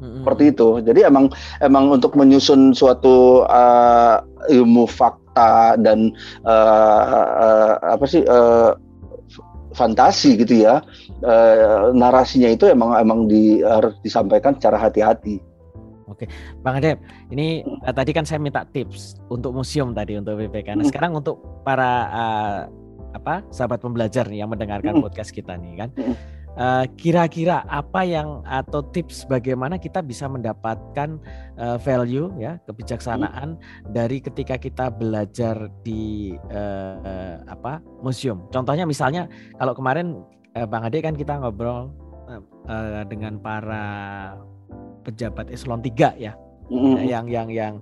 seperti itu. Jadi emang emang untuk menyusun suatu uh, ilmu fakta dan uh, uh, apa sih uh, fantasi gitu ya uh, narasinya itu emang emang di, harus disampaikan secara hati-hati. Oke, Bang Adep, ini uh, tadi kan saya minta tips untuk museum tadi untuk BPK. Nah, hmm. sekarang untuk para uh, apa sahabat pembelajar nih yang mendengarkan hmm. podcast kita nih kan. Hmm Eh, kira-kira uh, apa yang atau tips bagaimana kita bisa mendapatkan uh, value ya kebijaksanaan hmm. dari ketika kita belajar di uh, apa museum. Contohnya misalnya kalau kemarin uh, Bang Ade kan kita ngobrol uh, dengan para pejabat eselon 3 ya. Mm. Yang yang yang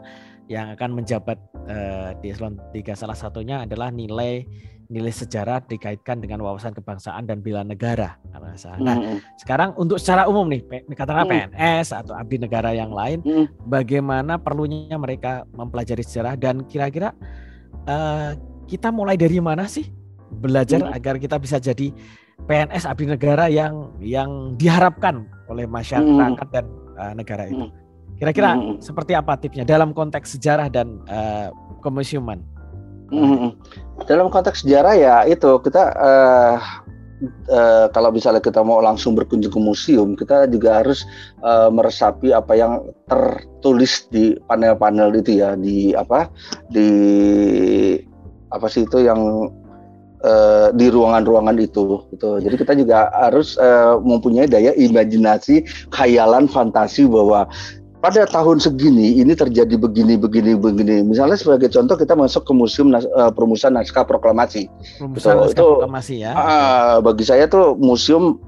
yang akan menjabat uh, di eselon 3 salah satunya adalah nilai nilai sejarah dikaitkan dengan wawasan kebangsaan dan bela negara. Nah, mm. sekarang untuk secara umum nih, katakanlah mm. PNS atau abdi negara yang lain, mm. bagaimana perlunya mereka mempelajari sejarah dan kira-kira uh, kita mulai dari mana sih belajar mm. agar kita bisa jadi PNS abdi negara yang yang diharapkan oleh masyarakat mm. dan uh, negara itu. Kira-kira mm. seperti apa tipsnya dalam konteks sejarah dan uh, kemusiuman? Mm. Dalam konteks sejarah ya itu kita uh, uh, kalau misalnya kita mau langsung berkunjung ke museum, kita juga harus uh, meresapi apa yang tertulis di panel-panel itu ya di apa di apa sih itu yang uh, di ruangan-ruangan itu gitu. Jadi kita juga harus uh, mempunyai daya imajinasi, khayalan, fantasi bahwa pada tahun segini ini terjadi begini begini begini. Misalnya sebagai contoh kita masuk ke museum nas, uh, perumusan naskah proklamasi. Perumusan naskah itu, proklamasi ya. Uh, bagi saya tuh museum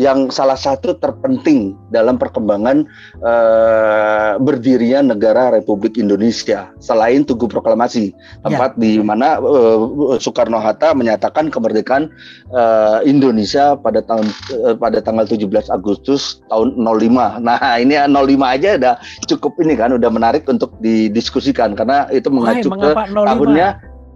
yang salah satu terpenting dalam perkembangan uh, berdirinya negara Republik Indonesia selain Tugu Proklamasi tempat ya. di mana uh, Soekarno Hatta menyatakan kemerdekaan uh, Indonesia pada tahun uh, pada tanggal 17 Agustus tahun 05. Nah, ini 05 aja udah cukup ini kan udah menarik untuk didiskusikan karena itu mengacu Hai, ke tahunnya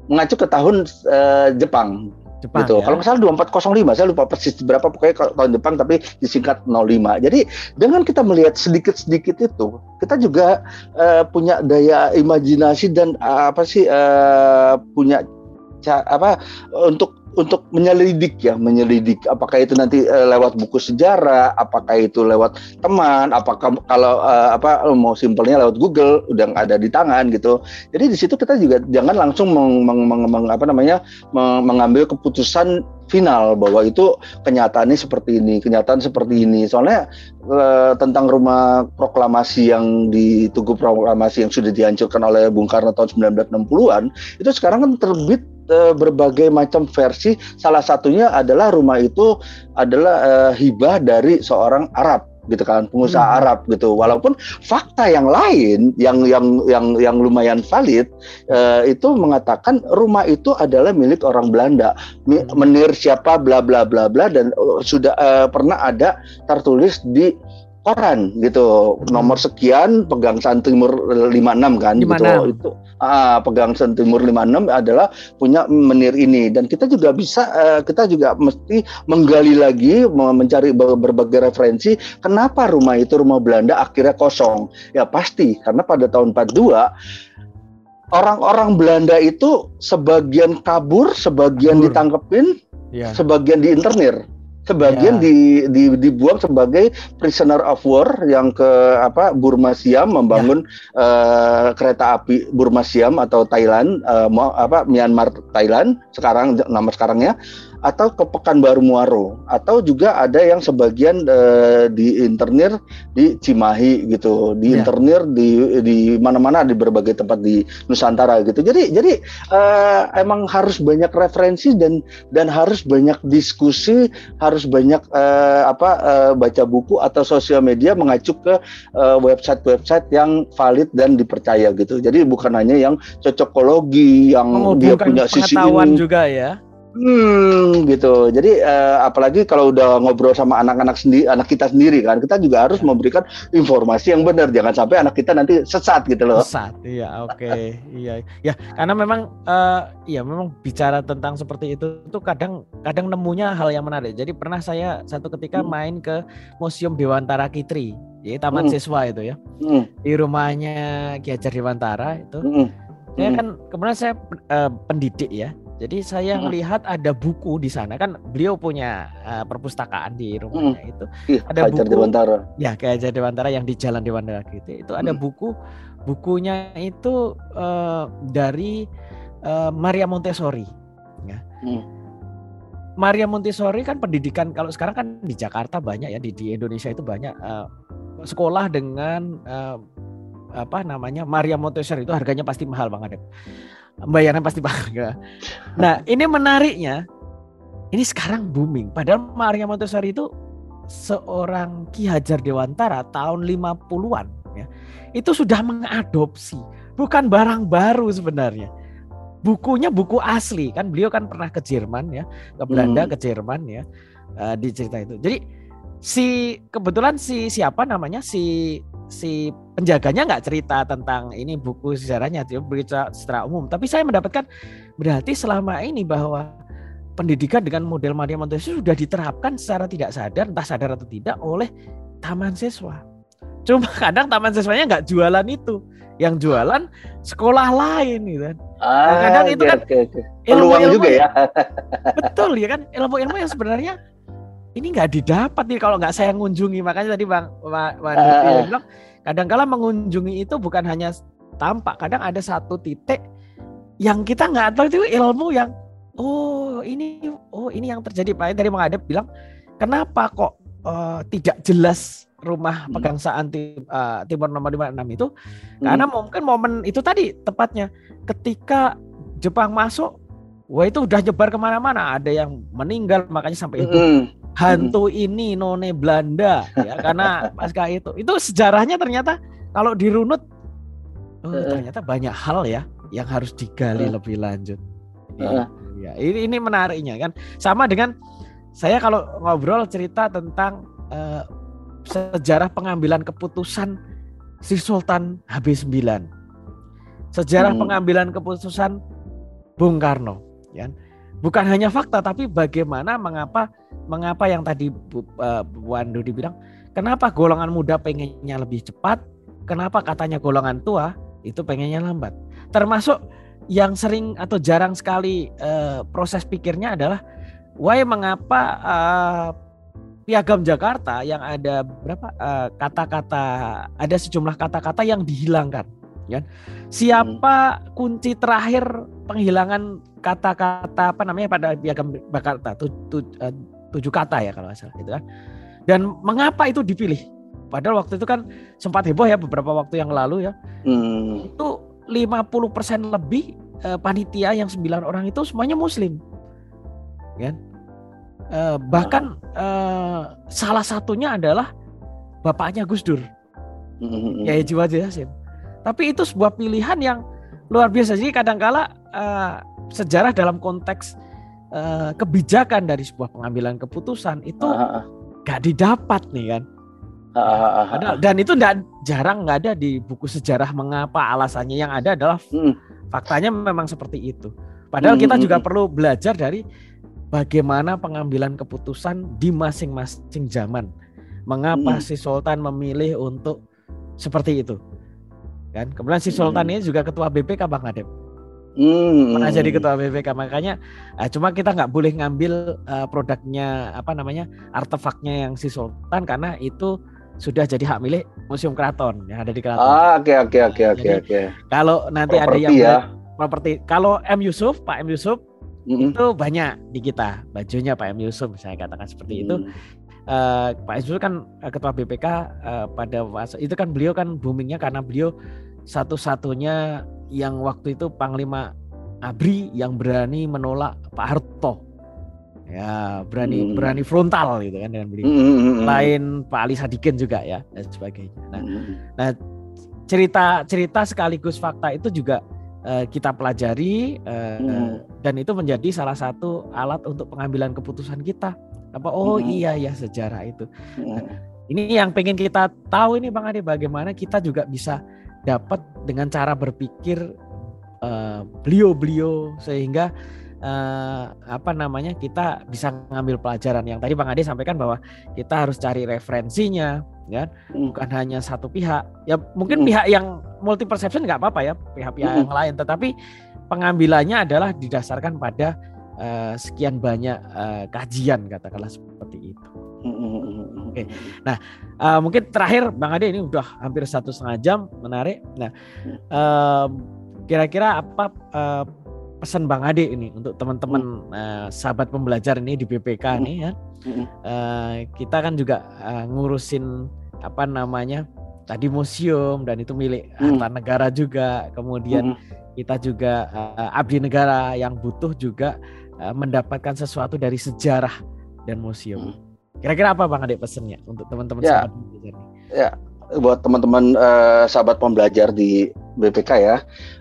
mengacu ke tahun uh, Jepang Jepang, gitu. Ya? Kalau salah 2405, saya lupa persis berapa pokoknya tahun Jepang tapi disingkat 05. Jadi dengan kita melihat sedikit-sedikit itu, kita juga uh, punya daya imajinasi dan uh, apa sih uh, punya apa untuk untuk menyelidik ya, menyelidik apakah itu nanti uh, lewat buku sejarah, apakah itu lewat teman, apakah kalau uh, apa mau simpelnya lewat Google udah ada di tangan gitu. Jadi di situ kita juga jangan langsung meng, meng, meng, meng apa namanya meng, mengambil keputusan final bahwa itu kenyataannya seperti ini, kenyataan seperti ini. Soalnya e, tentang rumah proklamasi yang di Tugu Proklamasi yang sudah dihancurkan oleh Bung Karno tahun 1960-an, itu sekarang kan terbit e, berbagai macam versi. Salah satunya adalah rumah itu adalah e, hibah dari seorang Arab gitu kan pengusaha hmm. Arab gitu walaupun fakta yang lain yang yang yang yang lumayan valid uh, itu mengatakan rumah itu adalah milik orang Belanda hmm. menir siapa bla bla bla bla dan uh, sudah uh, pernah ada tertulis di koran gitu hmm. nomor sekian pegang San Timur 56 kan 56. gitu itu ah, pegang San Timur 56 adalah punya menir ini dan kita juga bisa uh, kita juga mesti menggali lagi mencari berbagai referensi kenapa rumah itu rumah Belanda akhirnya kosong ya pasti karena pada tahun 42 orang-orang Belanda itu sebagian kabur, sebagian kabur. ditangkepin, ya. sebagian diinternir sebagian ya. di, di, dibuang sebagai prisoner of war yang ke apa Burma Siam membangun ya. uh, kereta api Burma Siam atau Thailand uh, apa Myanmar Thailand sekarang nama sekarangnya atau ke Pekanbaru Muaro atau juga ada yang sebagian uh, di internir di Cimahi gitu, di yeah. internir di di mana-mana di berbagai tempat di Nusantara gitu. Jadi jadi uh, emang harus banyak referensi dan dan harus banyak diskusi, harus banyak uh, apa uh, baca buku atau sosial media mengacu ke website-website yang valid dan dipercaya gitu. Jadi bukan hanya yang cocokologi yang dia punya sisi ini juga ya Hmm, gitu. Jadi uh, apalagi kalau udah ngobrol sama anak-anak sendiri, anak kita sendiri kan, kita juga harus ya. memberikan informasi yang benar. Jangan sampai anak kita nanti sesat gitu loh. Sesat, iya, oke, okay. iya, ya. Karena memang, uh, ya memang bicara tentang seperti itu tuh kadang, kadang nemunya hal yang menarik. Jadi pernah saya satu ketika hmm. main ke Museum Dewantara Kitri, ya Taman hmm. Siswa itu ya, hmm. di rumahnya Ki Hajar Dewantara itu. Hmm. Saya hmm. kan kemudian saya uh, pendidik ya jadi saya melihat ada buku di sana kan beliau punya uh, perpustakaan di rumahnya hmm. itu. Ih, ada buku Dewantara. Ya, kayak Dewantara yang di Jalan Dewantara gitu. Itu ada hmm. buku bukunya itu uh, dari uh, Maria Montessori. Ya. Hmm. Maria Montessori kan pendidikan kalau sekarang kan di Jakarta banyak ya di, di Indonesia itu banyak uh, sekolah dengan uh, apa namanya Maria Montessori itu harganya pasti mahal banget. Ya bayarnya pasti bangga. Nah ini menariknya, ini sekarang booming. Padahal Maria Montessori itu seorang Ki Hajar Dewantara tahun 50-an ya. Itu sudah mengadopsi, bukan barang baru sebenarnya. Bukunya buku asli kan beliau kan pernah ke Jerman ya, ke Belanda, hmm. ke Jerman ya. Uh, di cerita itu. Jadi si kebetulan si siapa namanya si si penjaganya nggak cerita tentang ini buku sejarahnya dia bercerita secara umum tapi saya mendapatkan berarti selama ini bahwa pendidikan dengan model Maria Montessori sudah diterapkan secara tidak sadar, entah sadar atau tidak oleh taman siswa. Cuma kadang taman siswanya nggak jualan itu, yang jualan sekolah lain gitu kan. Ah, nah, kadang itu kan okay, okay. peluang ilmu, juga ya. betul ya kan ilmu-ilmu yang sebenarnya ini nggak didapat nih kalau nggak saya mengunjungi makanya tadi bang Pak uh, bilang kadang kala mengunjungi itu bukan hanya tampak kadang ada satu titik yang kita nggak tahu itu ilmu yang oh ini oh ini yang terjadi Pak tadi Bang Adep bilang kenapa kok uh, tidak jelas rumah hmm. pegangsaan tim, uh, Timur nomor 56 itu hmm. karena mungkin momen itu tadi tepatnya ketika Jepang masuk wah itu udah nyebar ke mana-mana ada yang meninggal makanya sampai itu hmm. Hantu hmm. ini none Belanda ya karena pasca itu itu sejarahnya ternyata kalau dirunut oh, ternyata banyak hal ya yang harus digali uh. lebih lanjut. Uh. Ya, ini ini menariknya kan. Sama dengan saya kalau ngobrol cerita tentang uh, sejarah pengambilan keputusan si Sultan HB9. Sejarah hmm. pengambilan keputusan Bung Karno, ya. Bukan hanya fakta tapi bagaimana mengapa mengapa yang tadi Bu, uh, Bu Andu dibilang kenapa golongan muda pengennya lebih cepat, kenapa katanya golongan tua itu pengennya lambat. Termasuk yang sering atau jarang sekali uh, proses pikirnya adalah why mengapa uh, piagam Jakarta yang ada berapa kata-kata uh, ada sejumlah kata-kata yang dihilangkan ya siapa hmm. kunci terakhir penghilangan kata-kata apa namanya pada piagam Jakarta tu, tu, uh, tujuh kata ya kalau salah itu kan dan mengapa itu dipilih padahal waktu itu kan sempat heboh ya beberapa waktu yang lalu ya hmm. itu 50% lebih uh, panitia yang 9 orang itu semuanya muslim. Kan? Uh, bahkan uh, salah satunya adalah bapaknya Gus Dur. Mm-hmm. Ya Jiwa Yasin. Tapi itu sebuah pilihan yang luar biasa. Jadi kadangkala uh, sejarah dalam konteks uh, kebijakan dari sebuah pengambilan keputusan itu uh, gak didapat nih kan. Padahal, dan itu enggak, jarang nggak ada di buku sejarah mengapa alasannya yang ada adalah hmm. faktanya memang seperti itu. Padahal hmm. kita juga hmm. perlu belajar dari bagaimana pengambilan keputusan di masing-masing zaman. Mengapa hmm. si Sultan memilih untuk seperti itu? Kan kemudian si Sultan hmm. ini juga ketua BPK Bang Adep. Hmm. Pernah jadi ketua BPK makanya uh, cuma kita nggak boleh ngambil uh, produknya apa namanya artefaknya yang si Sultan karena itu sudah jadi hak milik Museum Keraton yang ada di Keraton. Ah, oke oke oke nah, oke oke. Kalau nanti property ada yang ya. properti, kalau M Yusuf, Pak M Yusuf mm-hmm. itu banyak di kita bajunya Pak M Yusuf saya katakan seperti mm. itu. Uh, Pak Yusuf kan uh, ketua BPK uh, pada masa itu kan beliau kan boomingnya karena beliau satu-satunya yang waktu itu Panglima ABRI yang berani menolak Pak Harto ya berani hmm. berani frontal gitu kan dengan beliau. Hmm, hmm, hmm, hmm. Lain Pak Ali Sadikin juga ya dan sebagainya. Nah, hmm. nah cerita cerita sekaligus fakta itu juga uh, kita pelajari uh, hmm. dan itu menjadi salah satu alat untuk pengambilan keputusan kita. Apa oh hmm. iya ya sejarah itu. Hmm. Nah, ini yang pengen kita tahu ini Bang Ade bagaimana kita juga bisa dapat dengan cara berpikir eh, beliau-beliau uh, sehingga uh, apa namanya kita bisa ngambil pelajaran yang tadi Bang Ade sampaikan bahwa kita harus cari referensinya ya hmm. bukan hanya satu pihak ya mungkin hmm. pihak yang multi perception nggak apa-apa ya pihak-pihak hmm. yang lain tetapi pengambilannya adalah didasarkan pada uh, sekian banyak uh, kajian katakanlah seperti itu. Oke, okay. nah uh, mungkin terakhir Bang Ade ini udah hampir satu setengah jam menarik. Nah, uh, kira-kira apa uh, pesan Bang Ade ini untuk teman-teman uh, sahabat pembelajar ini di BPK nih ya. Uh, kita kan juga uh, ngurusin apa namanya tadi museum dan itu milik hmm. harta negara juga. Kemudian kita juga uh, abdi negara yang butuh juga uh, mendapatkan sesuatu dari sejarah dan museum. Kira-kira apa Bang Ade pesennya untuk teman-teman ya, sahabat pembelajar Ya, buat teman-teman uh, sahabat pembelajar di BPK ya,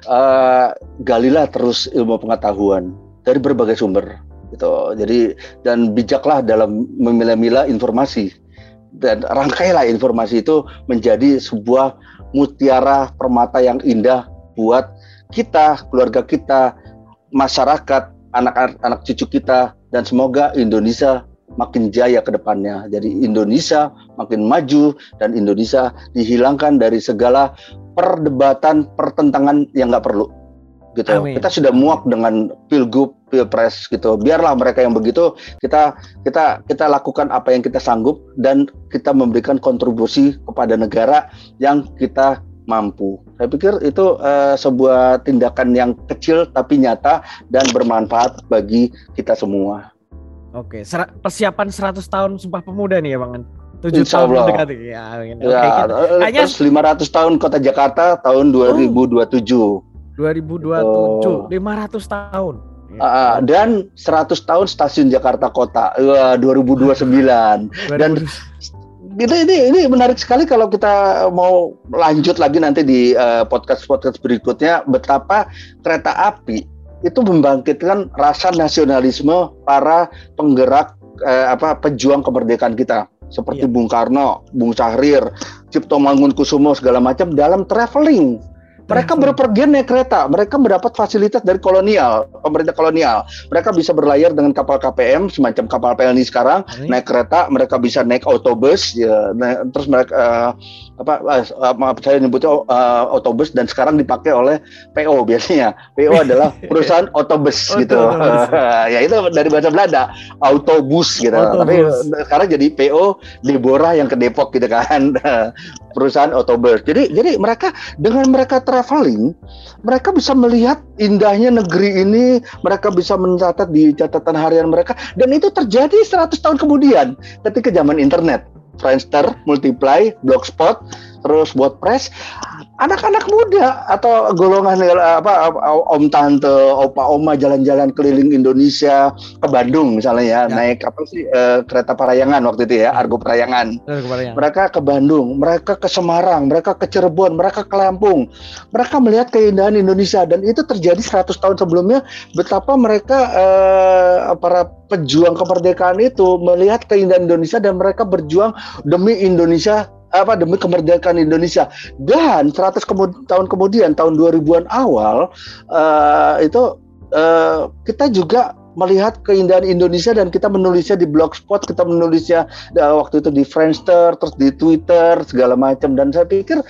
uh, galilah terus ilmu pengetahuan dari berbagai sumber gitu. Jadi dan bijaklah dalam memilah-milah informasi. Dan rangkailah informasi itu menjadi sebuah mutiara permata yang indah buat kita, keluarga kita, masyarakat, anak-anak cucu kita, dan semoga Indonesia makin jaya ke depannya. Jadi Indonesia makin maju dan Indonesia dihilangkan dari segala perdebatan, pertentangan yang nggak perlu. Gitu. Amin. Kita sudah muak dengan pilgub, pilpres gitu. Biarlah mereka yang begitu. Kita kita kita lakukan apa yang kita sanggup dan kita memberikan kontribusi kepada negara yang kita mampu. Saya pikir itu uh, sebuah tindakan yang kecil tapi nyata dan bermanfaat bagi kita semua. Oke, Ser persiapan 100 tahun Sumpah Pemuda nih ya Bang. 7 tahun mendekati. Ya, ya okay, Kayaknya terus 500 tahun Kota Jakarta tahun 2027. Oh, 2027, oh. 500 tahun. Uh, dan 100 tahun Stasiun Jakarta Kota, uh, 2029. dan ini, ini ini menarik sekali kalau kita mau lanjut lagi nanti di uh, podcast podcast berikutnya betapa kereta api itu membangkitkan rasa nasionalisme para penggerak uh, apa pejuang kemerdekaan kita seperti iya. Bung Karno, Bung Syahrir, Cipto Mangunkusumo segala macam dalam traveling mereka berpergian naik kereta, mereka mendapat fasilitas dari kolonial, pemerintah kolonial. Mereka bisa berlayar dengan kapal KPM, semacam kapal Pelni sekarang, hmm. naik kereta, mereka bisa naik otobus, ya, naik, terus mereka uh, apa uh, maaf saya nyebutnya uh, otobus dan sekarang dipakai oleh PO biasanya. PO adalah perusahaan otobus gitu. ya itu dari bahasa Belanda, autobus gitu. Autobus. Tapi sekarang jadi PO Deborah yang ke Depok gitu kan. perusahaan otobus. Jadi jadi mereka dengan mereka traveling, mereka bisa melihat indahnya negeri ini, mereka bisa mencatat di catatan harian mereka dan itu terjadi 100 tahun kemudian ketika zaman internet. Friendster, Multiply, Blogspot, terus buat press anak-anak muda atau golongan apa om tante opa oma jalan-jalan keliling Indonesia ke Bandung misalnya ya, ya. naik apa sih uh, kereta Parayangan waktu itu ya Argo Parayangan. Parayangan mereka ke Bandung mereka ke Semarang mereka ke Cirebon mereka ke Lampung mereka melihat keindahan Indonesia dan itu terjadi 100 tahun sebelumnya betapa mereka uh, para pejuang kemerdekaan itu melihat keindahan Indonesia dan mereka berjuang demi Indonesia apa demi kemerdekaan Indonesia. Dan 100 kemud tahun kemudian tahun 2000-an awal uh, itu uh, kita juga melihat keindahan Indonesia dan kita menulisnya di blogspot, kita menulisnya uh, waktu itu di Friendster, terus di Twitter segala macam. Dan saya pikir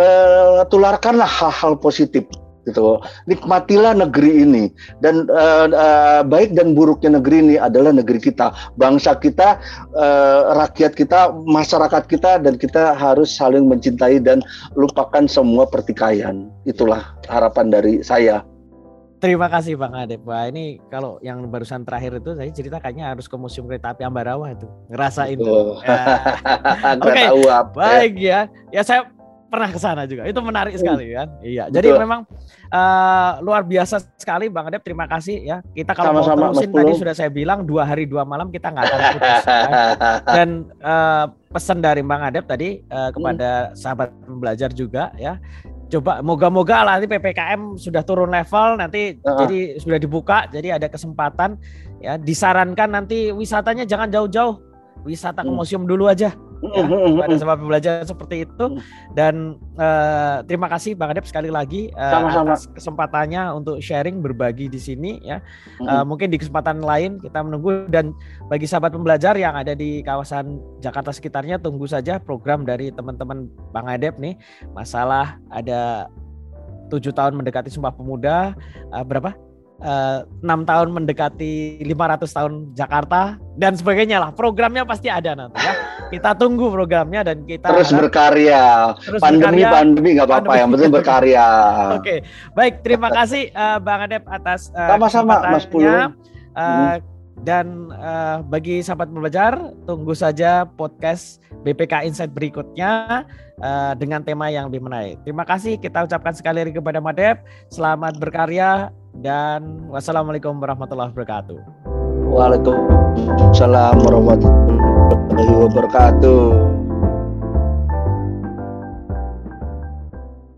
uh, tularkanlah hal-hal positif gitu nikmatilah negeri ini dan uh, uh, baik dan buruknya negeri ini adalah negeri kita bangsa kita uh, rakyat kita masyarakat kita dan kita harus saling mencintai dan lupakan semua pertikaian itulah harapan dari saya Terima kasih Bang Adep. Wah ini kalau yang barusan terakhir itu saya cerita kayaknya harus ke Museum Kereta Api Ambarawa itu ngerasain. Ya. Oke, okay. baik ya. Ya saya pernah ke sana juga. Itu menarik hmm. sekali kan. Iya. Jadi Betul. memang uh, luar biasa sekali Bang Adep. Terima kasih ya. Kita kalau Sama-sama, mau terusin tadi sudah saya bilang dua hari dua malam kita nggak akan putus. ya. Dan uh, pesan dari Bang Adep tadi uh, kepada hmm. sahabat pembelajar juga ya. Coba moga-moga lah nanti PPKM sudah turun level nanti uh-huh. jadi sudah dibuka jadi ada kesempatan ya disarankan nanti wisatanya jangan jauh-jauh wisata ke hmm. museum dulu aja ya, pada sebab belajar seperti itu. Dan uh, terima kasih Bang Adep sekali lagi uh, atas kesempatannya untuk sharing berbagi di sini ya. Uh, mungkin di kesempatan lain kita menunggu. Dan bagi sahabat pembelajar yang ada di kawasan Jakarta sekitarnya tunggu saja program dari teman-teman Bang Adep nih. Masalah ada tujuh tahun mendekati Sumpah Pemuda uh, berapa enam uh, tahun mendekati 500 tahun Jakarta dan sebagainya lah programnya pasti ada nanti ya kita tunggu programnya dan kita terus harap, berkarya terus pandemi berkarya, pandemi nggak apa-apa yang penting berkarya oke okay. baik terima kasih uh, Bang Adep atas uh, sama-sama Mas Pulu uh, hmm. dan uh, bagi sahabat belajar tunggu saja podcast BPK Insight berikutnya uh, dengan tema yang lebih menarik. Terima kasih kita ucapkan sekali lagi kepada Madep. Selamat berkarya dan wassalamualaikum warahmatullahi wabarakatuh. Waalaikumsalam warahmatullahi wabarakatuh.